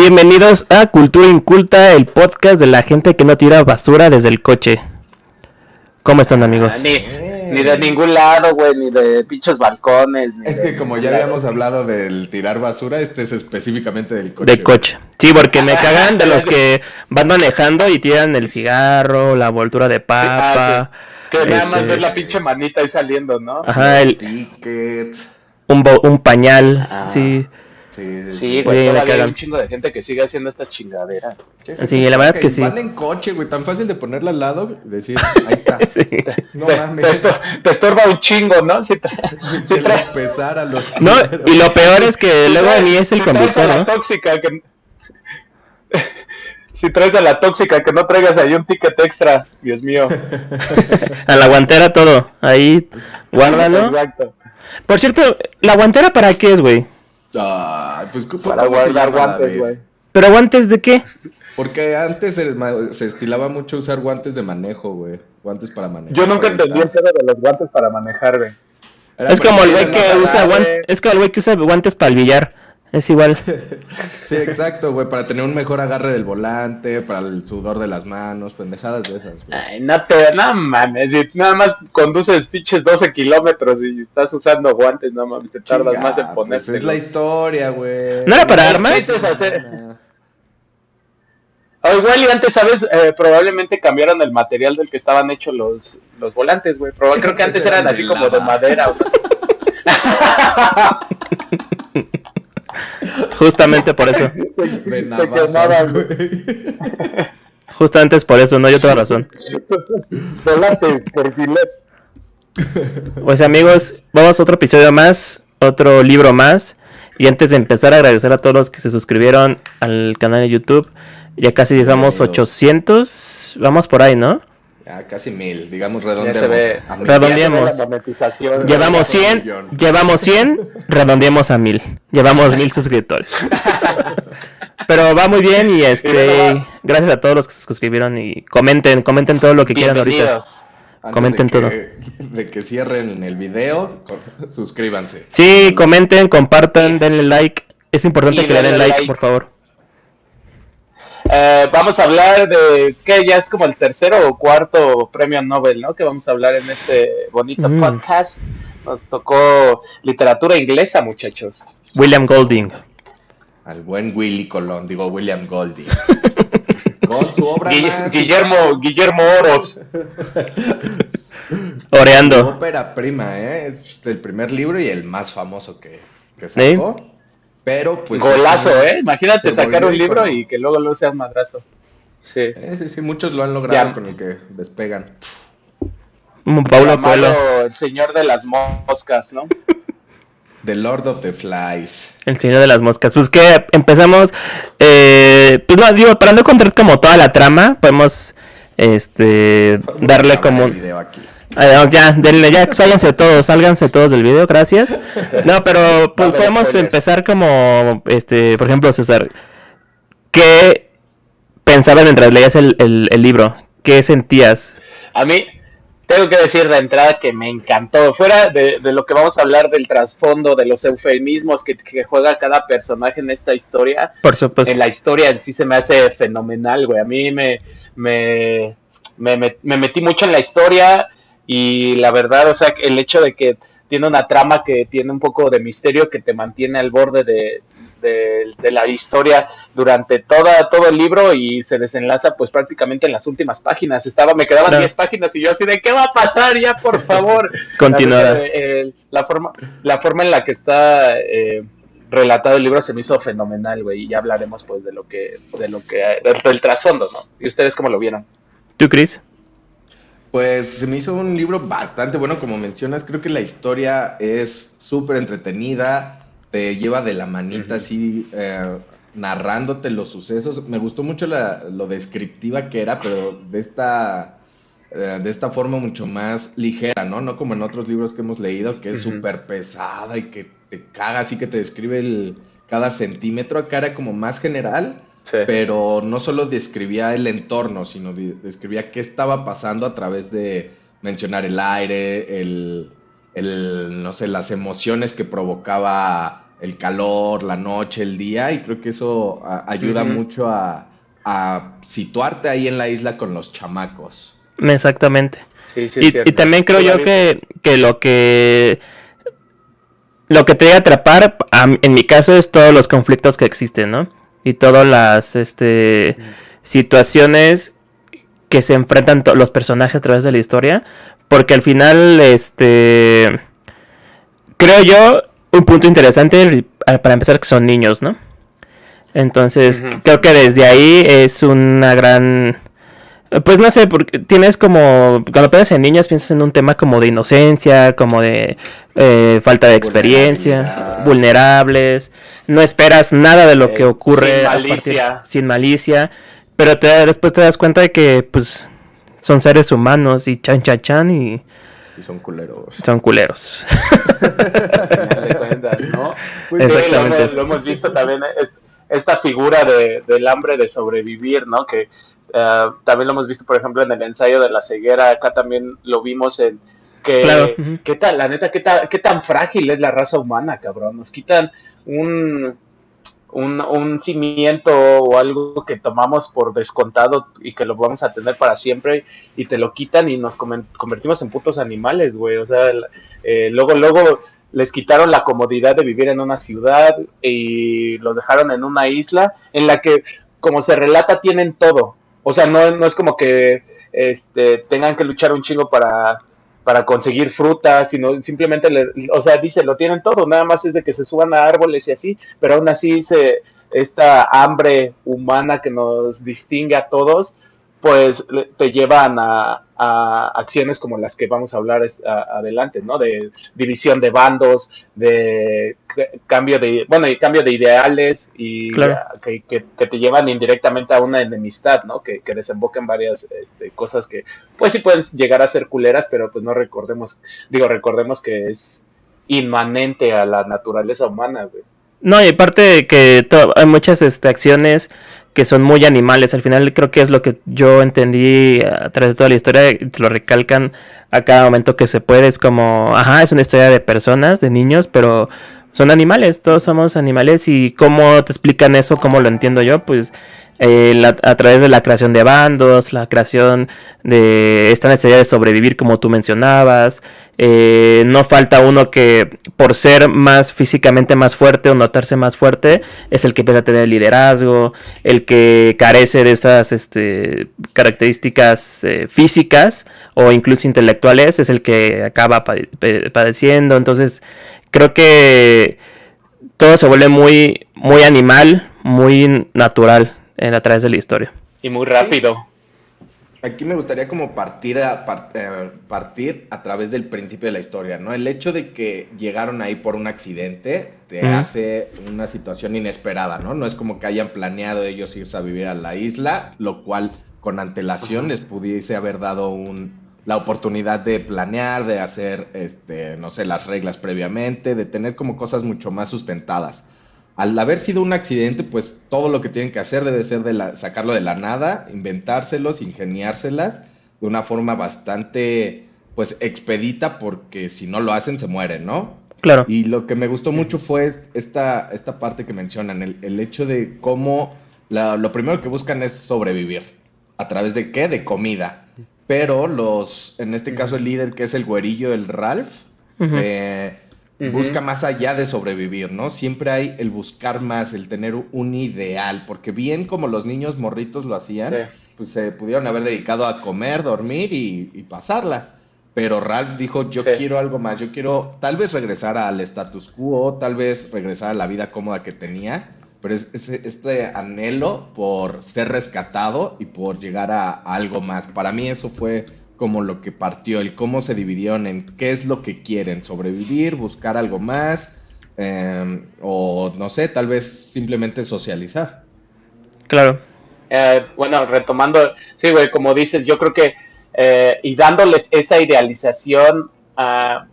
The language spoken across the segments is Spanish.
Bienvenidos a Cultura Inculta, el podcast de la gente que no tira basura desde el coche. ¿Cómo están amigos? Ah, ni, ni de ningún lado, güey, ni de pinches balcones. ni Es de que como ya lado. habíamos hablado del tirar basura, este es específicamente del coche. De coche. Sí, porque me cagan de los que van manejando y tiran el cigarro, la voltura de papa, Ah, Que nada más este- ves la pinche manita ahí saliendo, ¿no? ajá, el, Ticket. un, bo- un pañal, Ah. sí. Sí, Sí, Sí, güey, todavía hay un chingo de gente que sigue haciendo estas chingaderas. Sí, la verdad es que sí. Van en coche, güey, tan fácil de ponerla al lado y decir, ahí está. Sí. No te, mames. te estor- te estorba un chingo, ¿no? Si tra- si Se tra- les pesara a los No, culeros. y lo peor es que luego traes- ni es el traes a conductor, ¿no? tóxica que... si traes a la tóxica, que no traigas ahí un ticket extra, Dios mío. A la guantera todo. Ahí, guárdalo. Exacto. Por cierto, ¿la guantera para qué es, güey? Ay, pues, ¿cómo Para guardar guantes, güey. ¿Pero guantes de qué? Porque antes se, estilaba mucho usar guantes de manejo, güey. Guantes para manejar. Yo nunca entendí el pedo de los guantes para manejar, güey. Es como el güey que usa guantes, es como el güey que usa guantes para el billar. Es igual. Sí, exacto, güey, para tener un mejor agarre del volante, para el sudor de las manos, pendejadas de esas, güey. Ay, no te, no mames, si nada más conduces pinches 12 kilómetros y estás usando guantes, no mames, te tardas Chinga, más en pues ponerte. es la historia, güey. ¿No era para ¿Qué armas? hacer? O igual y antes, ¿sabes? Eh, probablemente cambiaron el material del que estaban hechos los, los volantes, güey. Creo que antes Eran así como de madera. o no sé. Justamente por eso. De. Justamente es por eso, no, yo toda razón. Volantes por filet. Pues amigos, vamos a otro episodio más, otro libro más. Y antes de empezar, agradecer a todos los que se suscribieron al canal de YouTube. Ya casi estamos Bienvenidos. 800. Vamos por ahí, ¿no? Casi mil, digamos redondeamos. a mil. Redondeamos. Llevamos un 100, millón. llevamos 100, redondeemos a 1000. Llevamos 1000 suscriptores. Pero va muy bien y este, gracias a todos los que se suscribieron y comenten, comenten todo lo que quieran ahorita. Antes comenten de todo. que- De que cierren el video, suscríbanse. Sí, comenten, compartan, denle like. Es importante Y que le den like. por favor. Eh, vamos a hablar de que ya es como el tercero o cuarto premio Nobel, ¿no? Que vamos a hablar en este bonito Mm. podcast. Nos tocó literatura inglesa, muchachos. William Golding. Al buen Willy Colón, digo William Golding. Con su obra más- Guillermo, Guillermo Oros. Oreando. ópera prima, ¿eh? Es el primer libro y el más famoso que, que ¿Sí? Pero pues... Golazo, ¿eh? Imagínate sacar un libro y que luego lo sea un madrazo. Sí. Eh, sí, sí, muchos lo han logrado Ya. con el que despegan. Paulo Coelho. El señor de las moscas, ¿no? The Lord of the Flies. El señor de las moscas. Pues que empezamos. Eh, pues no, digo, para no contar como toda la trama, podemos este darle como. video aquí. Ya, denle, ya, váyanse todos, sálganse todos del video, gracias. No, pero pues podemos empezar como, este, por ejemplo, César, ¿qué pensabas mientras leías el, el, el libro? ¿Qué sentías? A mí, tengo que decir de entrada que me encantó. Fuera de, de lo que vamos a hablar del trasfondo, de los eufemismos que, que juega cada personaje en esta historia, Por supuesto. en la historia en sí se me hace fenomenal, güey. A mí me, me, me- me metí mucho en la historia y la verdad, o sea, el hecho de que tiene una trama que tiene un poco de misterio que te mantiene al borde de, de- de la historia durante toda, todo el libro y se desenlaza pues prácticamente en las últimas páginas. Estaba, me quedaban Claro. 10 páginas y yo así de ¿qué va a pasar ya, por favor? Continuará. La, eh, la forma, la forma en la que está eh, relatado el libro se me hizo fenomenal, güey, y ya hablaremos pues de lo que, de lo que, del, del trasfondo, ¿no? ¿Y ustedes cómo lo vieron? ¿Tú, Chris? Pues se me hizo un libro bastante bueno, como mencionas, creo que la historia es súper entretenida, te lleva de la manita así, eh, narrándote los sucesos. Me gustó mucho la- lo descriptiva que era, pero de esta, eh, de esta forma mucho más ligera, ¿no? No como en otros libros que hemos leído, que es Ujú. súper pesada y que te caga, así que te describe el, cada centímetro. Acá era como más general Sí. pero no solo describía el entorno, sino de- describía qué estaba pasando a través de mencionar el aire, el, el, no sé, las emociones que provocaba el calor, la noche, el día, y creo que eso ayuda mucho a, situarte ahí en la isla con los chamacos. Exactamente. y, también creo yo que, que, lo que lo que te debe atrapar, en mi caso, es todos los conflictos que existen, ¿no? Y todas las este, situaciones que se enfrentan los personajes a través de la historia. Porque al final, este. Creo yo, un punto interesante para empezar que son niños, ¿no? Entonces, creo que desde ahí es una gran pues no sé, porque tienes como, cuando piensas en niñas piensas en un tema como de inocencia, como de eh, falta de experiencia, vulnerables, no esperas nada de lo que ocurre sin malicia, sin malicia pero te, después te das cuenta de que pues son seres humanos y chan chan chan y... Y son culeros. Son culeros. Pues Exactamente. lo, hemos visto también, esta figura de, del hambre de sobrevivir, ¿no? Que eh, también lo hemos visto, por ejemplo, en el ensayo de la ceguera. Acá también lo vimos en que, ¿qué tal, la neta, qué, qué tan frágil es la raza humana, cabrón? Nos quitan un, un, cimiento o algo que tomamos por descontado y que lo vamos a tener para siempre y te lo quitan y nos convertimos en putos animales, güey. O sea, eh, luego, luego les quitaron la comodidad de vivir en una ciudad y los dejaron en una isla en la que, como se relata, tienen todo. O sea, no, no es como que este, tengan que luchar un chingo para, para conseguir frutas, sino simplemente, o sea, dice, lo tienen todo, nada más es de que se suban a árboles y así, pero aún así se, esta hambre humana que nos distingue a todos, pues te llevan a, acciones como las que vamos a hablar adelante, ¿no? De división de bandos, de cambio de, bueno, y cambio de ideales y que, te llevan indirectamente a una enemistad, ¿no? Que, que desemboquen varias este, cosas que, pues sí pueden llegar a ser culeras, pero pues no recordemos, digo, recordemos que es inmanente a la naturaleza humana, güey. No, y aparte de que hay muchas este, acciones que son muy animales. Al final creo que es lo que yo entendí a través de toda la historia. Te lo recalcan a cada momento que se puede. Es como, ajá, es una historia de personas, de niños, pero son animales. Todos somos animales. Y cómo te explican eso, cómo lo entiendo yo, pues eh, a través de la creación de bandos, la creación de esta necesidad de sobrevivir como tú mencionabas. Eh, no falta uno que por ser más físicamente más fuerte o notarse más fuerte es el que empieza a tener liderazgo, el que carece de estas este, características eh, físicas o incluso intelectuales es el que acaba padeciendo. Entonces creo que todo se vuelve muy, muy animal, muy natural en, a través de la historia. Y muy rápido. Aquí me gustaría como partir a, eh, partir a través del principio de la historia, ¿no? El hecho de que llegaron ahí por un accidente te hace una situación inesperada, ¿no? No es como que hayan planeado ellos irse a vivir a la isla, lo cual con antelación les pudiese haber dado un, la oportunidad de planear, de hacer, este, no sé, las reglas previamente, de tener como cosas mucho más sustentadas al haber sido un accidente, pues todo lo que tienen que hacer debe ser de la, sacarlo de la nada, inventárselos, ingeniárselas de una forma bastante, pues, expedita, porque si no lo hacen se mueren, ¿no? Claro. Y lo que me gustó mucho fue esta, esta parte que mencionan, el, hecho de cómo lo primero que buscan es sobrevivir. ¿A través de qué? De comida. Pero los, en este caso el líder que es el güerillo, el Ralph, eh, busca más allá de sobrevivir, ¿no? Siempre hay el buscar más, el tener un ideal, porque bien como los niños morritos lo hacían, pues se pudieron haber dedicado a comer, dormir y, pasarla. Pero Ralph dijo, yo quiero algo más, yo quiero tal vez regresar al status quo, tal vez regresar a la vida cómoda que tenía, pero es, este anhelo por ser rescatado y por llegar a algo más. Para mí eso fue como lo que partió, el cómo se dividieron en qué es lo que quieren, sobrevivir, buscar algo más, em, o no sé, tal vez simplemente socializar. Claro. Eh, bueno, retomando, sí, güey, como dices, yo creo que, eh, y dándoles esa idealización a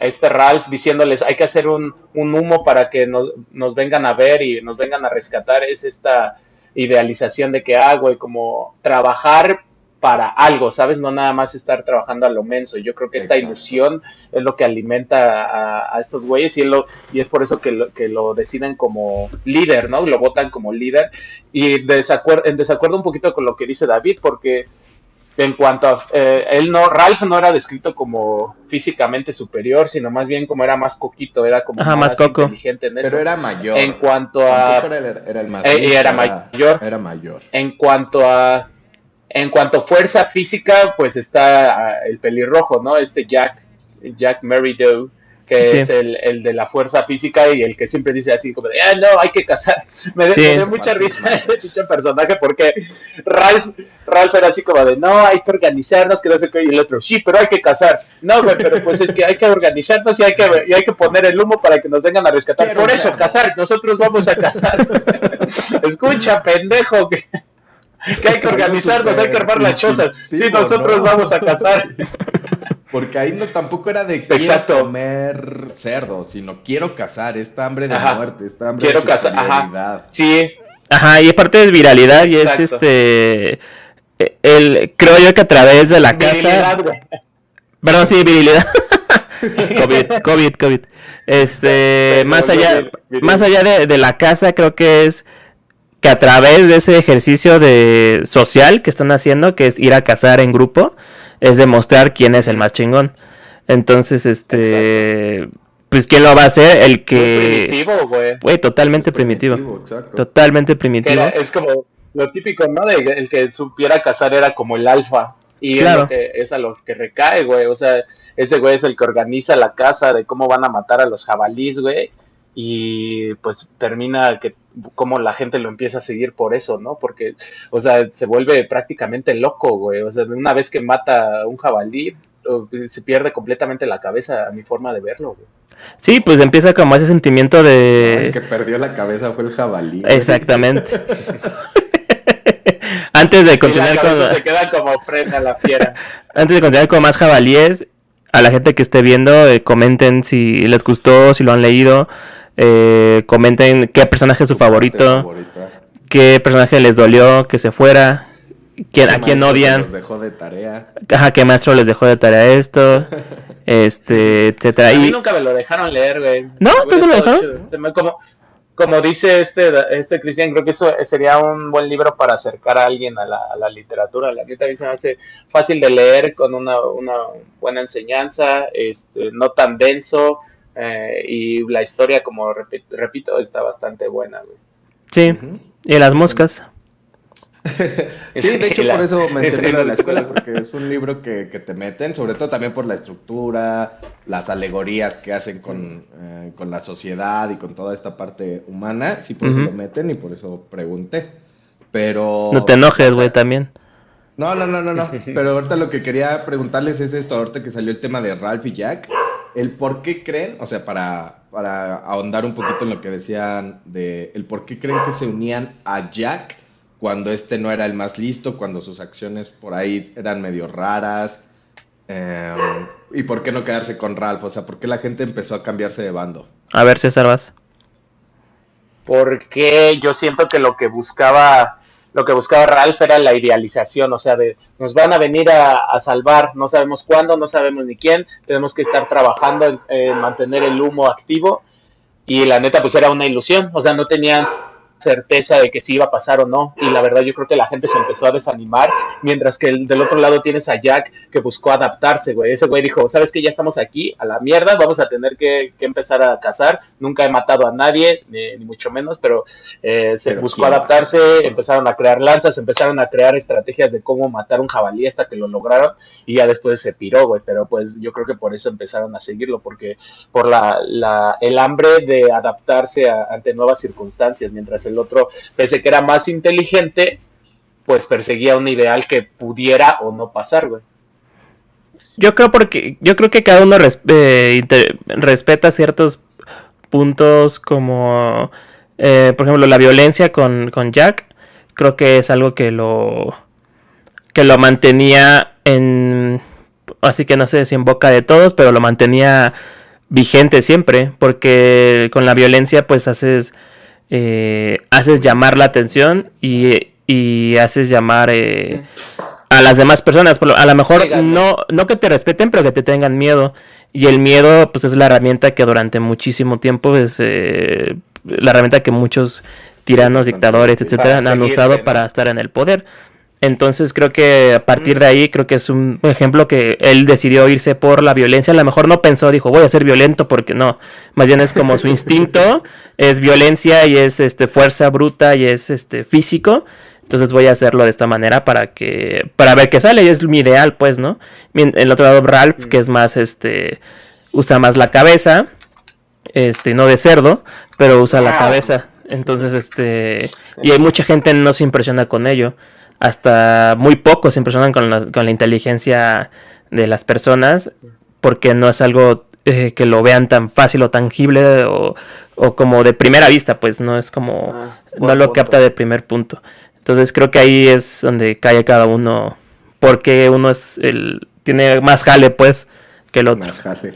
este Ralph, diciéndoles, hay que hacer un, un humo para que nos, nos, vengan a ver y nos vengan a rescatar, es esta idealización de que, ah, güey, como trabajar para algo, ¿sabes? No nada más estar trabajando a lo menso. Yo creo que esta ilusión es lo que alimenta a, estos güeyes y, lo, y es por eso que lo, que lo deciden como líder, ¿no? Lo votan como líder. Y desacuerdo, en desacuerdo un poquito con lo que dice David, porque en cuanto a eh, él no, Ralph no era descrito como físicamente superior, sino más bien como era más coquito, era como más, inteligente en eso. Pero era mayor. En cuanto a era, el más eh, era, mayor. Era mayor. En cuanto a en cuanto a fuerza física, pues está ah, el pelirrojo, ¿no? Este Jack Jack Doe que es el, el, de la fuerza física y el que siempre dice así como de, ah, no, hay que cazar. Me, dio mucha risa ese pinche personaje porque Ralph, Ralph era así como de, no, hay que organizarnos, que no sé qué, y el otro, sí, pero hay que cazar. No, güey, pero pues es que hay que organizarnos y hay que, y hay que poner el humo para que nos vengan a rescatar. Por eso, cazar, nosotros vamos a cazar. Escucha, pendejo, que que hay que organizarnos, hay que armar las chozas. Sí, nosotros vamos a cazar. Porque ahí no tampoco era de quiero comer cerdo, sino quiero cazar, esta hambre de muerte, esta hambre quiero de cazar, ajá. Sí. Ajá, y aparte es viralidad y es este el creo yo que a través de la casa Perdón, sí, virilidad. COVID, COVID, COVID. Este, más allá, más allá de, de, la casa, creo que es que a través de ese ejercicio de social que están haciendo, que es ir a cazar en grupo, es demostrar quién es el más chingón. Entonces, este, pues quién lo va a hacer, el que primitivo, güey. Güey, totalmente primitivo. Totalmente primitivo. es como lo típico, ¿no? De el que supiera cazar era como el alfa. Y claro. es, a lo que recae, güey. O sea, ese güey es el que organiza la casa de cómo van a matar a los jabalís, güey. Y pues termina que como la gente lo empieza a seguir por eso, ¿no? Porque, o sea, se vuelve prácticamente loco, güey. O sea, una vez que mata un jabalí, se pierde completamente la cabeza a mi forma de verlo, güey. Sí, pues empieza como ese sentimiento de... El que perdió la cabeza fue el jabalí. Exactamente. Antes de continuar con... Se queda como frena la fiera. Antes de continuar con más jabalíes, a la gente que esté viendo, eh, comenten si les gustó, si lo han leído. Eh, comenten qué personaje es su favorito, qué personaje les dolió que se fuera, quién, a quién odian. Dejó de tarea. Ajá, qué maestro les dejó de tarea esto, este, etcétera. A mí nunca me lo dejaron leer, güey. ¿No? ¿Tú te lo dejaron? como, como dice este, este Cristian, creo que eso sería un buen libro para acercar a alguien a la, a la literatura. La neta a mí se me hace fácil de leer, con una, una buena enseñanza, este, no tan denso, eh, y la historia, como repito, está bastante buena, güey. Sí, y las moscas. sí, de hecho por eso mencioné la escuela, porque es un libro que, te meten, sobre todo también por la estructura, las alegorías que hacen con, eh, con la sociedad y con toda esta parte humana, sí por eso lo meten y por eso pregunté. Pero... No te enojes, güey, también. No, no, no, no, no. Pero ahorita lo que quería preguntarles es esto, ahorita que salió el tema de Ralph y Jack el por qué creen, o sea, para, para ahondar un poquito en lo que decían de el por qué creen que se unían a Jack cuando este no era el más listo, cuando sus acciones por ahí eran medio raras. Em, ¿Y por qué no quedarse con Ralph? O sea, ¿por qué la gente empezó a cambiarse de bando? A ver, César, vas. Porque yo siento que lo que buscaba lo que buscaba Ralph era la idealización, o sea, de nos van a venir a, salvar, no sabemos cuándo, no sabemos ni quién, tenemos que estar trabajando en, mantener el humo activo. Y la neta pues era una ilusión, o sea, no tenían certeza de que si iba a pasar o no. Y la verdad yo creo que la gente se empezó a desanimar, mientras que del otro lado tienes a Jack que buscó adaptarse, güey. Ese güey dijo, sabes que ya estamos aquí, a la mierda, vamos a tener que, empezar a cazar. Nunca he matado a nadie, ni, mucho menos, pero eh, se buscó adaptarse, empezaron a crear lanzas, empezaron a crear estrategias de cómo matar un jabalí hasta que lo lograron y ya después se piró, güey. Pero pues yo creo que por eso empezaron a seguirlo, porque por la, la el hambre de adaptarse ante nuevas circunstancias, mientras el otro, pese que era más inteligente, pues perseguía un ideal que pudiera o no pasar, güey. Yo creo porque yo creo que cada uno eh, respeta ciertos puntos como eh, por ejemplo la violencia con, con, Jack creo que es algo que lo que lo mantenía en así que no sé si en boca de todos pero lo mantenía vigente siempre porque con la violencia pues haces eh, haces llamar la atención y, haces llamar eh, a las demás personas. A lo mejor no, no que te respeten, pero que te tengan miedo. Y el miedo, pues es la herramienta que durante muchísimo tiempo es eh, la herramienta que muchos tiranos, dictadores, etcétera, han usado para estar en el poder. Entonces creo que a partir de ahí creo que es un ejemplo que él decidió irse por la violencia. A lo mejor no pensó, dijo, voy a ser violento porque no. Más bien es como su instinto, es violencia y es este fuerza bruta y es este físico. Entonces voy a hacerlo de esta manera para que para ver qué sale y es mi ideal, pues, ¿no? El otro lado Ralph, que es más este usa más la cabeza, este no de cerdo, pero usa la cabeza. Entonces, este y hay mucha gente no se impresiona con ello hasta muy pocos se impresionan con la, con la inteligencia de las personas porque no es algo eh, que lo vean tan fácil o tangible o, como de primera vista, pues no es como, ah, no lo capta de primer punto. Entonces creo que ahí es donde cae cada uno, porque uno es el, tiene más jale pues que el otro. Más jale.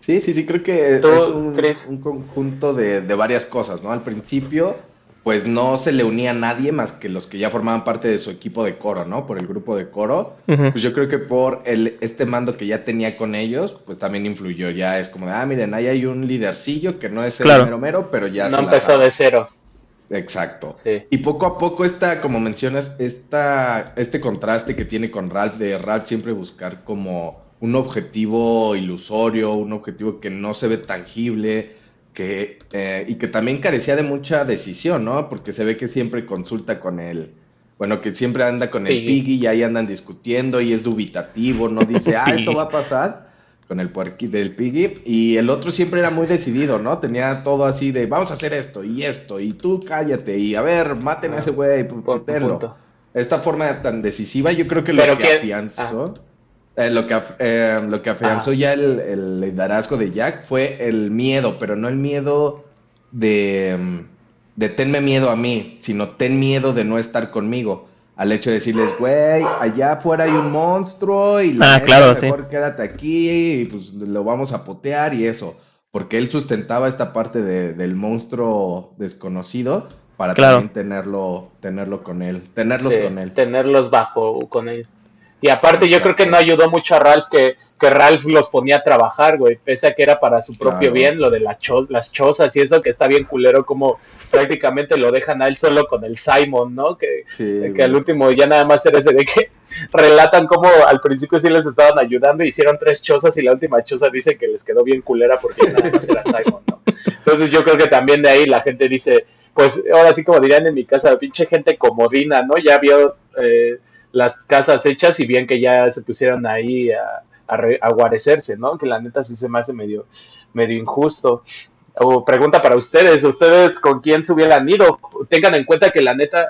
Sí, sí, sí, creo que es un, un conjunto de, de varias cosas, ¿no? Al principio pues no se le unía a nadie más que los que ya formaban parte de su equipo de coro, ¿no? Por el grupo de coro. Pues yo creo que por el, este mando que ya tenía con ellos, pues también influyó. Ya es como de, ah, miren, ahí hay un lidercillo que no es el mero mero, pero ya No empezó de ceros. Exacto. Y poco a poco esta, como mencionas, esta, este contraste que tiene con Ralph, de Ralph siempre buscar como un objetivo ilusorio, un objetivo que no se ve tangible, que, eh, y que también carecía de mucha decisión, ¿no? Porque se ve que siempre consulta con él, bueno, que siempre anda con el Piggy y ahí andan discutiendo y es dubitativo, no dice, ah, esto va a pasar con el puerqui del Piggy, y el otro siempre era muy decidido, ¿no? Tenía todo así de, vamos a hacer esto y esto, y tú cállate, y a ver, maten a ese güey, ponterlo. Esta forma tan decisiva, yo creo que lo que afianzó... Eh, lo, que, eh, lo que afianzó ya el, el, liderazgo de Jack fue el miedo, pero no el miedo de, de tenme miedo a mí, sino ten miedo de no estar conmigo. Al hecho de decirles, güey, allá afuera hay un monstruo y la ah, claro, mejor quédate aquí y pues lo vamos a potear y eso. Porque él sustentaba esta parte de, del monstruo desconocido para también tenerlo, tenerlo con él, tenerlos con él. Tenerlos bajo con ellos. Y aparte yo creo que no ayudó mucho a Ralph que, que Ralph los ponía a trabajar, güey, pese a que era para su propio bien, lo de la las chozas y eso, que está bien culero, como prácticamente lo dejan a él solo con el Simon, ¿no? Que, que al último ya nada más era ese de que relatan como al principio sí les estaban ayudando, hicieron tres chozas y la última choza dice que les quedó bien culera porque nada más era Simon, ¿no? Entonces yo creo que también de ahí la gente dice, pues ahora sí como dirían en mi casa, pinche gente comodina, ¿no? Ya vio... Eh, las casas hechas y bien que ya se pusieron ahí a, a, guarecerse, ¿no? Que la neta sí se me hace medio, medio injusto. O pregunta para ustedes, ¿ustedes con quién se hubieran ido? Tengan en cuenta que la neta,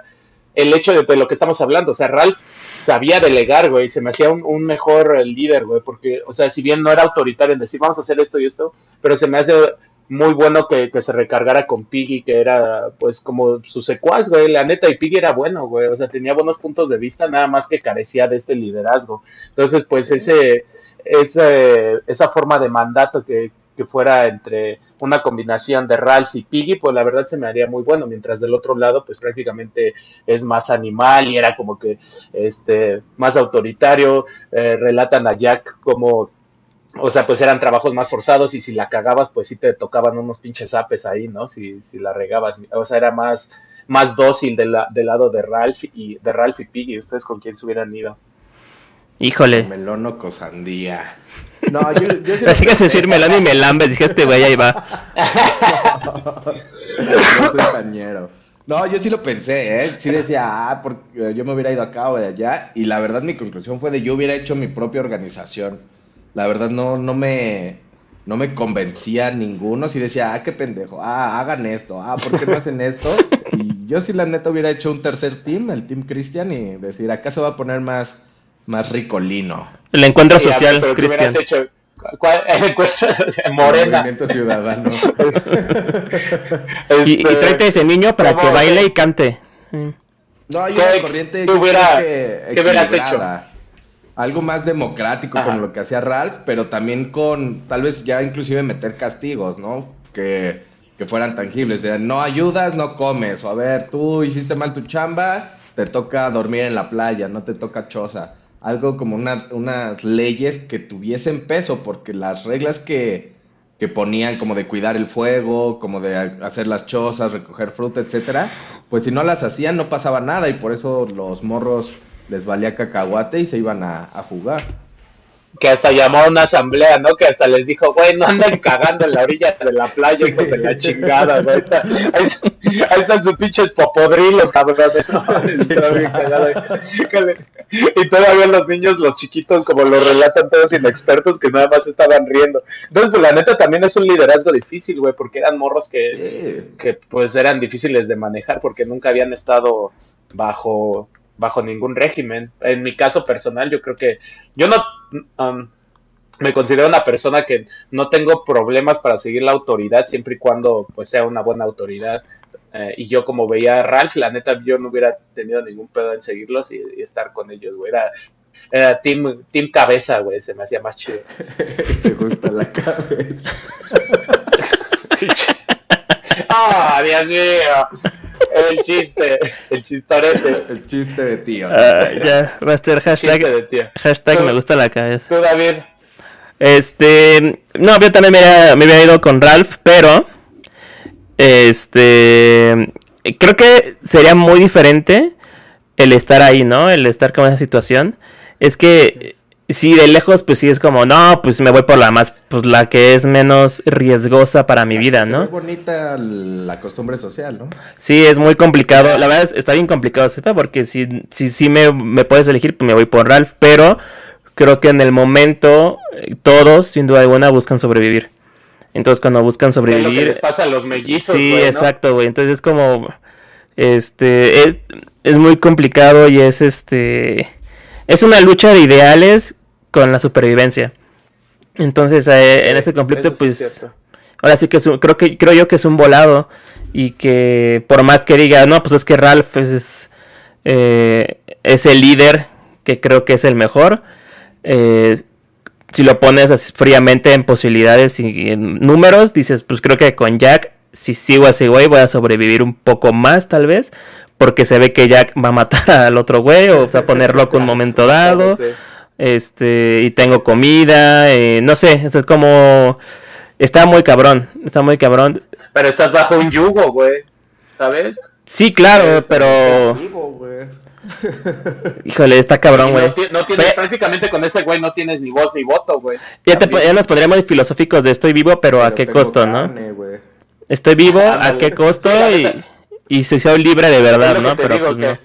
el hecho de, lo que estamos hablando, o sea, Ralph sabía delegar, güey, se me hacía un, un mejor líder, güey, porque, o sea, si bien no era autoritario en decir, vamos a hacer esto y esto, pero se me hace muy bueno que, se recargara con Piggy, que era pues como su secuaz, güey, la neta, y Piggy era bueno, güey, o sea, tenía buenos puntos de vista, nada más que carecía de este liderazgo. Entonces, pues ese, ese esa forma de mandato que, fuera entre una combinación de Ralph y Piggy, pues la verdad se me haría muy bueno, mientras del otro lado, pues prácticamente es más animal y era como que este más autoritario, eh, relatan a Jack como o sea, pues eran trabajos más forzados y si la cagabas, pues sí te tocaban unos pinches apes ahí, ¿no? Si, si la regabas. O sea, era más, más dócil del lado de Ralph y de Ralph y Piggy. ¿Ustedes con quién se hubieran ido? Híjole. Melón cosandía. No, yo, yo sí Así que decir melón y melambes, dije este güey ahí va. no soy cañero. No, yo sí lo pensé, ¿eh? Sí decía, ah, porque yo me hubiera ido acá o de allá. Y la verdad mi conclusión fue de yo hubiera hecho mi propia organización la verdad no, no me, no me convencía ninguno. Si decía, ah, qué pendejo, ah, hagan esto, ah, ¿por qué no hacen esto? Y yo si la neta hubiera hecho un tercer team, el Team Cristian, y decir, acá se va a poner más, más ricolino. El encuentro social, Cristian. ¿Cuál? El encuentro Morena. movimiento ciudadano. y, y tráete ese niño para que baile y cante. No, yo la corriente ¿qué, hubiera, ¿qué hubieras hecho? Algo más democrático con lo que hacía Ralph, pero también con tal vez ya inclusive meter castigos, ¿no? Que, que fueran tangibles, de no ayudas, no comes, o a ver, tú hiciste mal tu chamba, te toca dormir en la playa, no te toca choza. Algo como unas leyes que tuviesen peso, porque las reglas que, que ponían como de cuidar el fuego, como de hacer las chozas, recoger fruta, etcétera, pues si no las hacían no pasaba nada y por eso los morros les valía cacahuate y se iban a, a jugar que hasta llamó a una asamblea, ¿no? Que hasta les dijo, güey, no anden cagando en la orilla de la playa, hijos de la chingada, güey. Ahí, están sus pinches popodrilos, cabrones. ¿no? y todavía los niños, los chiquitos, como lo relatan todos inexpertos, que nada más estaban riendo. Entonces, pues la neta también es un liderazgo difícil, güey, porque eran morros que, que pues eran difíciles de manejar, porque nunca habían estado bajo bajo ningún régimen. En mi caso personal, yo creo que yo no um, me considero una persona que no tengo problemas para seguir la autoridad siempre y cuando pues sea una buena autoridad. Eh, y yo como veía a Ralph, la neta, yo no hubiera tenido ningún pedo en seguirlos y, estar con ellos, güey. Era, era team, team cabeza, güey, se me hacía más chido. Te gusta la cabeza. ¡Ah, Dios mío! El chiste, el chistorete. El chiste de tío. Ah, ya, va a ser hashtag. Hashtag me gusta la cabeza. Tú, David. Este. No, yo también me había, me había ido con Ralph, pero. Este. Creo que sería muy diferente el estar ahí, ¿no? El estar con esa situación. Es que Sí, de lejos, pues sí es como, no, pues me voy por la más, pues la que es menos riesgosa para mi vida, ¿no? Es bonita la costumbre social, ¿no? Sí, es muy complicado. La verdad es, está bien complicado, sepa, porque si, si, si me, me puedes elegir, pues me voy por Ralph, pero creo que en el momento eh, todos, sin duda alguna, buscan sobrevivir. Entonces, cuando buscan sobrevivir. Es les pasa a los mellizos. Sí, exacto, güey. Entonces es como. Este. Es, es muy complicado y es este. Es una lucha de ideales con la supervivencia. Entonces, eh, en ese conflicto, pues, ahora sí que es creo que creo yo que es un volado y que por más que diga, no, pues es que Ralph es, eh, es, el líder que creo que es el mejor. Eh, si lo pones así fríamente en posibilidades y en números, dices, pues creo que con Jack, si sigo así, güey, voy a sobrevivir un poco más, tal vez, porque se ve que Jack va a matar al otro güey o va a poner loco un momento dado este, y tengo comida, eh, no sé, es como, está muy cabrón, está muy cabrón. Pero estás bajo un yugo, güey, ¿sabes? Sí, claro, pero... Híjole, está cabrón, güey. No, tienes, prácticamente con ese güey no tienes ni voz ni voto, güey. Ya, ya nos podríamos ir filosóficos de estoy vivo, pero, a qué costo, ¿no? Estoy vivo, a qué costo y, y soy libre de verdad, ¿no? Pero pues no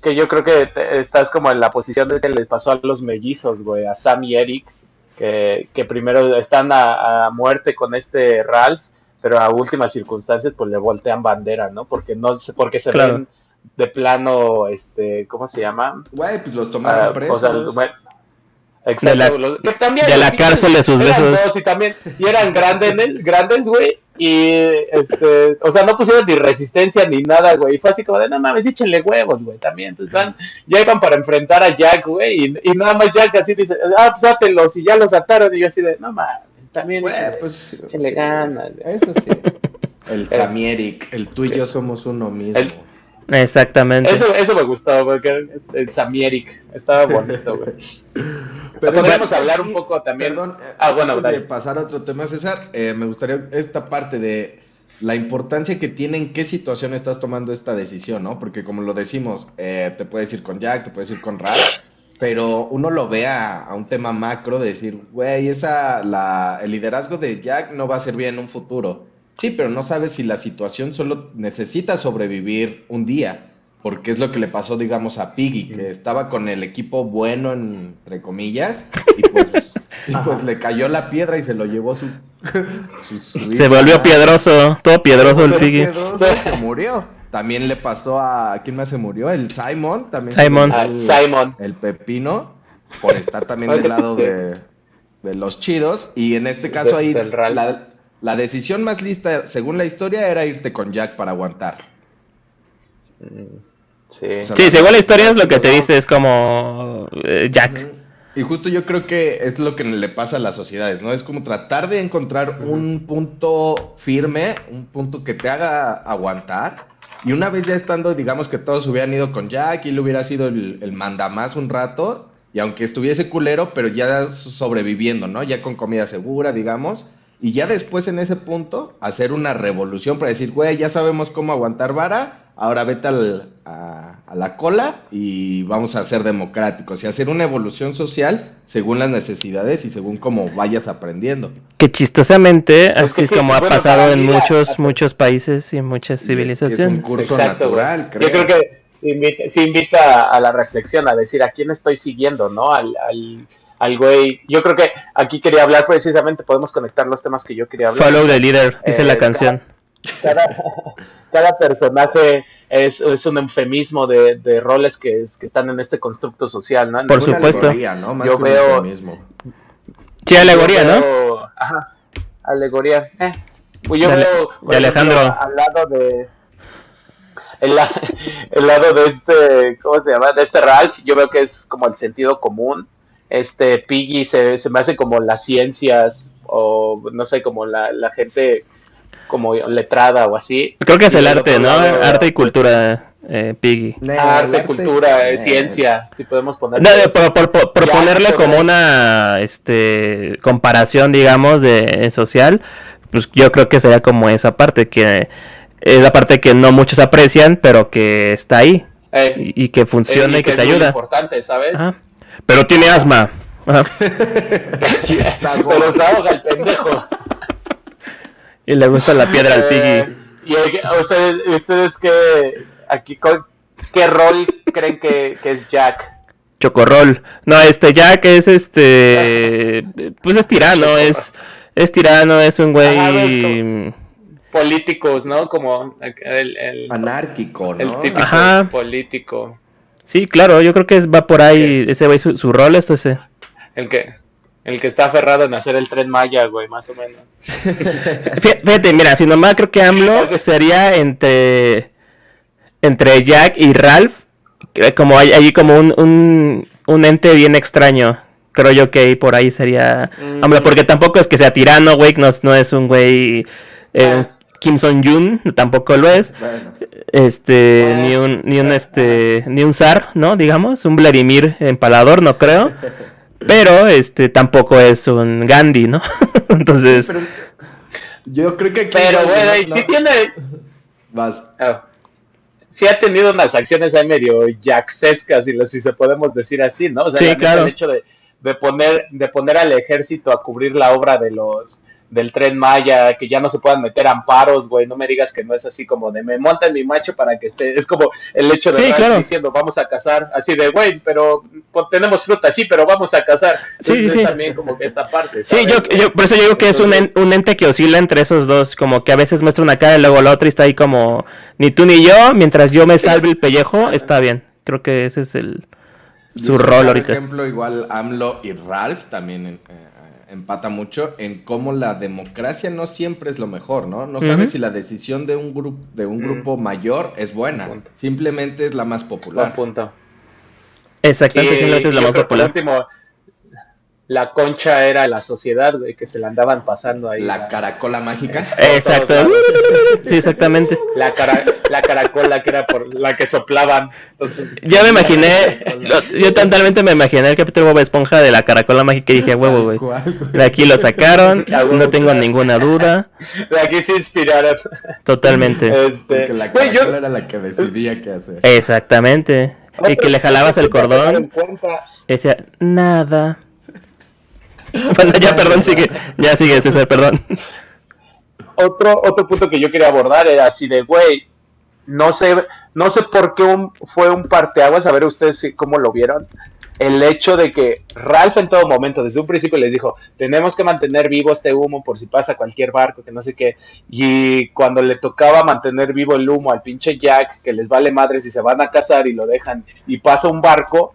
que yo creo que estás como en la posición de que les pasó a los mellizos, güey, a Sam y Eric, que, que primero están a, muerte con este Ralph, pero a últimas circunstancias pues le voltean bandera, ¿no? Porque no porque se ven de plano, este, ¿cómo se llama? Güey, pues los tomaron ah, presos. exacto, de la, que también, de la cárcel de sus besos. y también, y eran grandes, grandes, güey, y, este, o sea, no pusieron ni resistencia ni nada, güey. Y fue así como de, no mames, échenle huevos, güey, también. Entonces van, ya iban para enfrentar a Jack, güey. Y, nada más Jack así dice, ah, pues átelos. Y ya los ataron. Y yo así de, no mames, también. Güey, pues. Échenle ganas. Eso sí. El Samieric, el tú y yo somos uno mismo. Exactamente. Eso, eso me gustó, porque el Samieric estaba bonito, güey. Pero podríamos hablar un poco también. Perdón, ah, bueno, antes de pasar a otro tema, César, eh, me gustaría esta parte de la importancia que tiene en qué situación estás tomando esta decisión, ¿no? Porque como lo decimos, eh, te puedes ir con Jack, te puedes ir con Ralph, pero uno lo ve a, un tema macro de decir, güey, esa, la, el liderazgo de Jack no va a servir en un futuro. Sí, pero no sabes si la situación solo necesita sobrevivir un día porque es lo que le pasó, digamos, a Piggy, que estaba con el equipo bueno, entre comillas, y pues, pues le cayó la piedra y se lo llevó su... se volvió piedroso, todo piedroso el Piggy. se murió. También le pasó a... ¿Quién más se murió? El Simon. También Simon. El, Simon. El Pepino, por estar también del lado de, de los chidos. Y en este caso ahí, la, la decisión más lista, según la historia, era irte con Jack para aguantar. Mm. Sí, según la historia es lo que te dice, es como eh, Jack. Y justo yo creo que es lo que le pasa a las sociedades, ¿no? Es como tratar de encontrar un punto firme, un punto que te haga aguantar, Y una vez ya estando, digamos que todos hubieran ido con Jack y él hubiera sido el, el mandamás un rato, y aunque estuviese culero, pero ya sobreviviendo, ¿no? Ya con comida segura, digamos. Y ya después en ese punto, hacer una revolución para decir, güey, ya sabemos cómo aguantar vara, ahora vete al, a, la cola y vamos a ser democráticos y hacer una evolución social según las necesidades y según cómo vayas aprendiendo. Que chistosamente, pues así es como ha pasado en muchos, muchos países y muchas civilizaciones. Es un curso natural, creo. Yo creo que invita, invita a la reflexión, a decir a quién estoy siguiendo, ¿no? Al, al, al güey. Yo creo que aquí quería hablar precisamente, podemos conectar los temas que yo quería hablar. Follow the leader, dice la eh, canción. Cada, personaje es, es, un eufemismo de, de roles que, que, están en este constructo social, ¿no? Por supuesto. Alegoría, ¿no? yo veo. Sí, alegoría, ¿no? Ajá, alegoría. Eh. Pues yo veo. De Alejandro. al lado de el, el, lado de este, ¿cómo se llama? De este Ralph, yo veo que es como el sentido común. Este Piggy se, se me hace como las ciencias o no sé, como la, la gente como letrada o así. Creo que es el arte, ¿no? arte y cultura, eh, Piggy. arte, cultura, eh, ciencia, si podemos poner. No, por, por, ponerle como una este comparación, digamos, de social, pues yo creo que sería como esa parte que es la parte que no muchos aprecian, pero que está ahí. Eh, y, que funciona y, que, te ayuda. Es importante, ¿sabes? Pero tiene asma. pero se ahoga el pendejo. Y le gusta la piedra al piggy. Eh, ¿Y ustedes, ustedes qué, aquí, qué rol creen que, que es Jack? Chocorrol. No, este Jack es este. Pues es tirano, es. Es tirano, es un güey políticos, ¿no? Como el, anárquico, ¿no? El típico político. Sí, claro, yo creo que va por ahí ese güey su, rol esto ese. El que el que está aferrado en hacer el tren Maya, güey, más o menos. Fíjate, mira, si nomás creo que AMLO sería entre entre Jack y Ralph, como hay allí como un, un, ente bien extraño. Creo yo que por ahí sería AMLO, mm. porque tampoco es que sea tirano, güey, no, no es un güey eh, ah. Kim Son Jun tampoco lo es. Este, ni un, ni un este, ni un zar, ¿no? Digamos, un Vladimir empalador, no creo. Pero este tampoco es un Gandhi, ¿no? Entonces. yo creo que Pero güey, sí tiene. Vas. Ah. sí ha tenido unas acciones ahí medio jacksescas, si, si se podemos decir así, ¿no? O sea, claro. el hecho de, de poner, de poner al ejército a cubrir la obra de los del tren Maya, que ya no se puedan meter amparos, güey, no me digas que no es así como de me monta mi macho para que esté, es como el hecho de estar diciendo vamos a cazar, así de güey, pero pues, tenemos fruta, sí, pero vamos a cazar. sí, sí, sí. también como que esta parte. Sí, yo, yo, por eso yo digo que es un, un, ente que oscila entre esos dos, como que a veces muestra una cara y luego la otra y está ahí como ni tú ni yo, mientras yo me salve el pellejo, está bien. Creo que ese es el su rol ahorita. Por ejemplo, igual AMLO y Ralph también eh, empata mucho en cómo la democracia no siempre es lo mejor, ¿no? No sabes si la decisión de un grupo de un mm. grupo mayor es buena, simplemente es la más popular. punto. Exactamente, simplemente es la más popular la concha era la sociedad, güey, que se la andaban pasando ahí. La caracola mágica. Exacto. Sí, exactamente. La, cara, la caracola que era por la que soplaban. ya me imaginé, yo totalmente me imaginé el capítulo de Bob Esponja de la caracola mágica y dije, huevo, güey. De aquí lo sacaron, no tengo ninguna duda. De aquí se inspiraron. Totalmente. Este, Porque la caracola era la que decidía qué hacer. Exactamente. Y que le jalabas el cordón. Decía, nada. bueno, ya, perdón, sigue. Ya sigue, César, perdón. Otro, otro punto que yo quería abordar era así de, güey, no sé, no sé por qué fue un parteaguas, a ver ustedes cómo lo vieron. El hecho de que Ralph en todo momento, desde un principio les dijo, tenemos que mantener vivo este humo por si pasa cualquier barco, que no sé qué. Y cuando le tocaba mantener vivo el humo al pinche Jack, que les vale madre si se van a casar y lo dejan, y pasa un barco,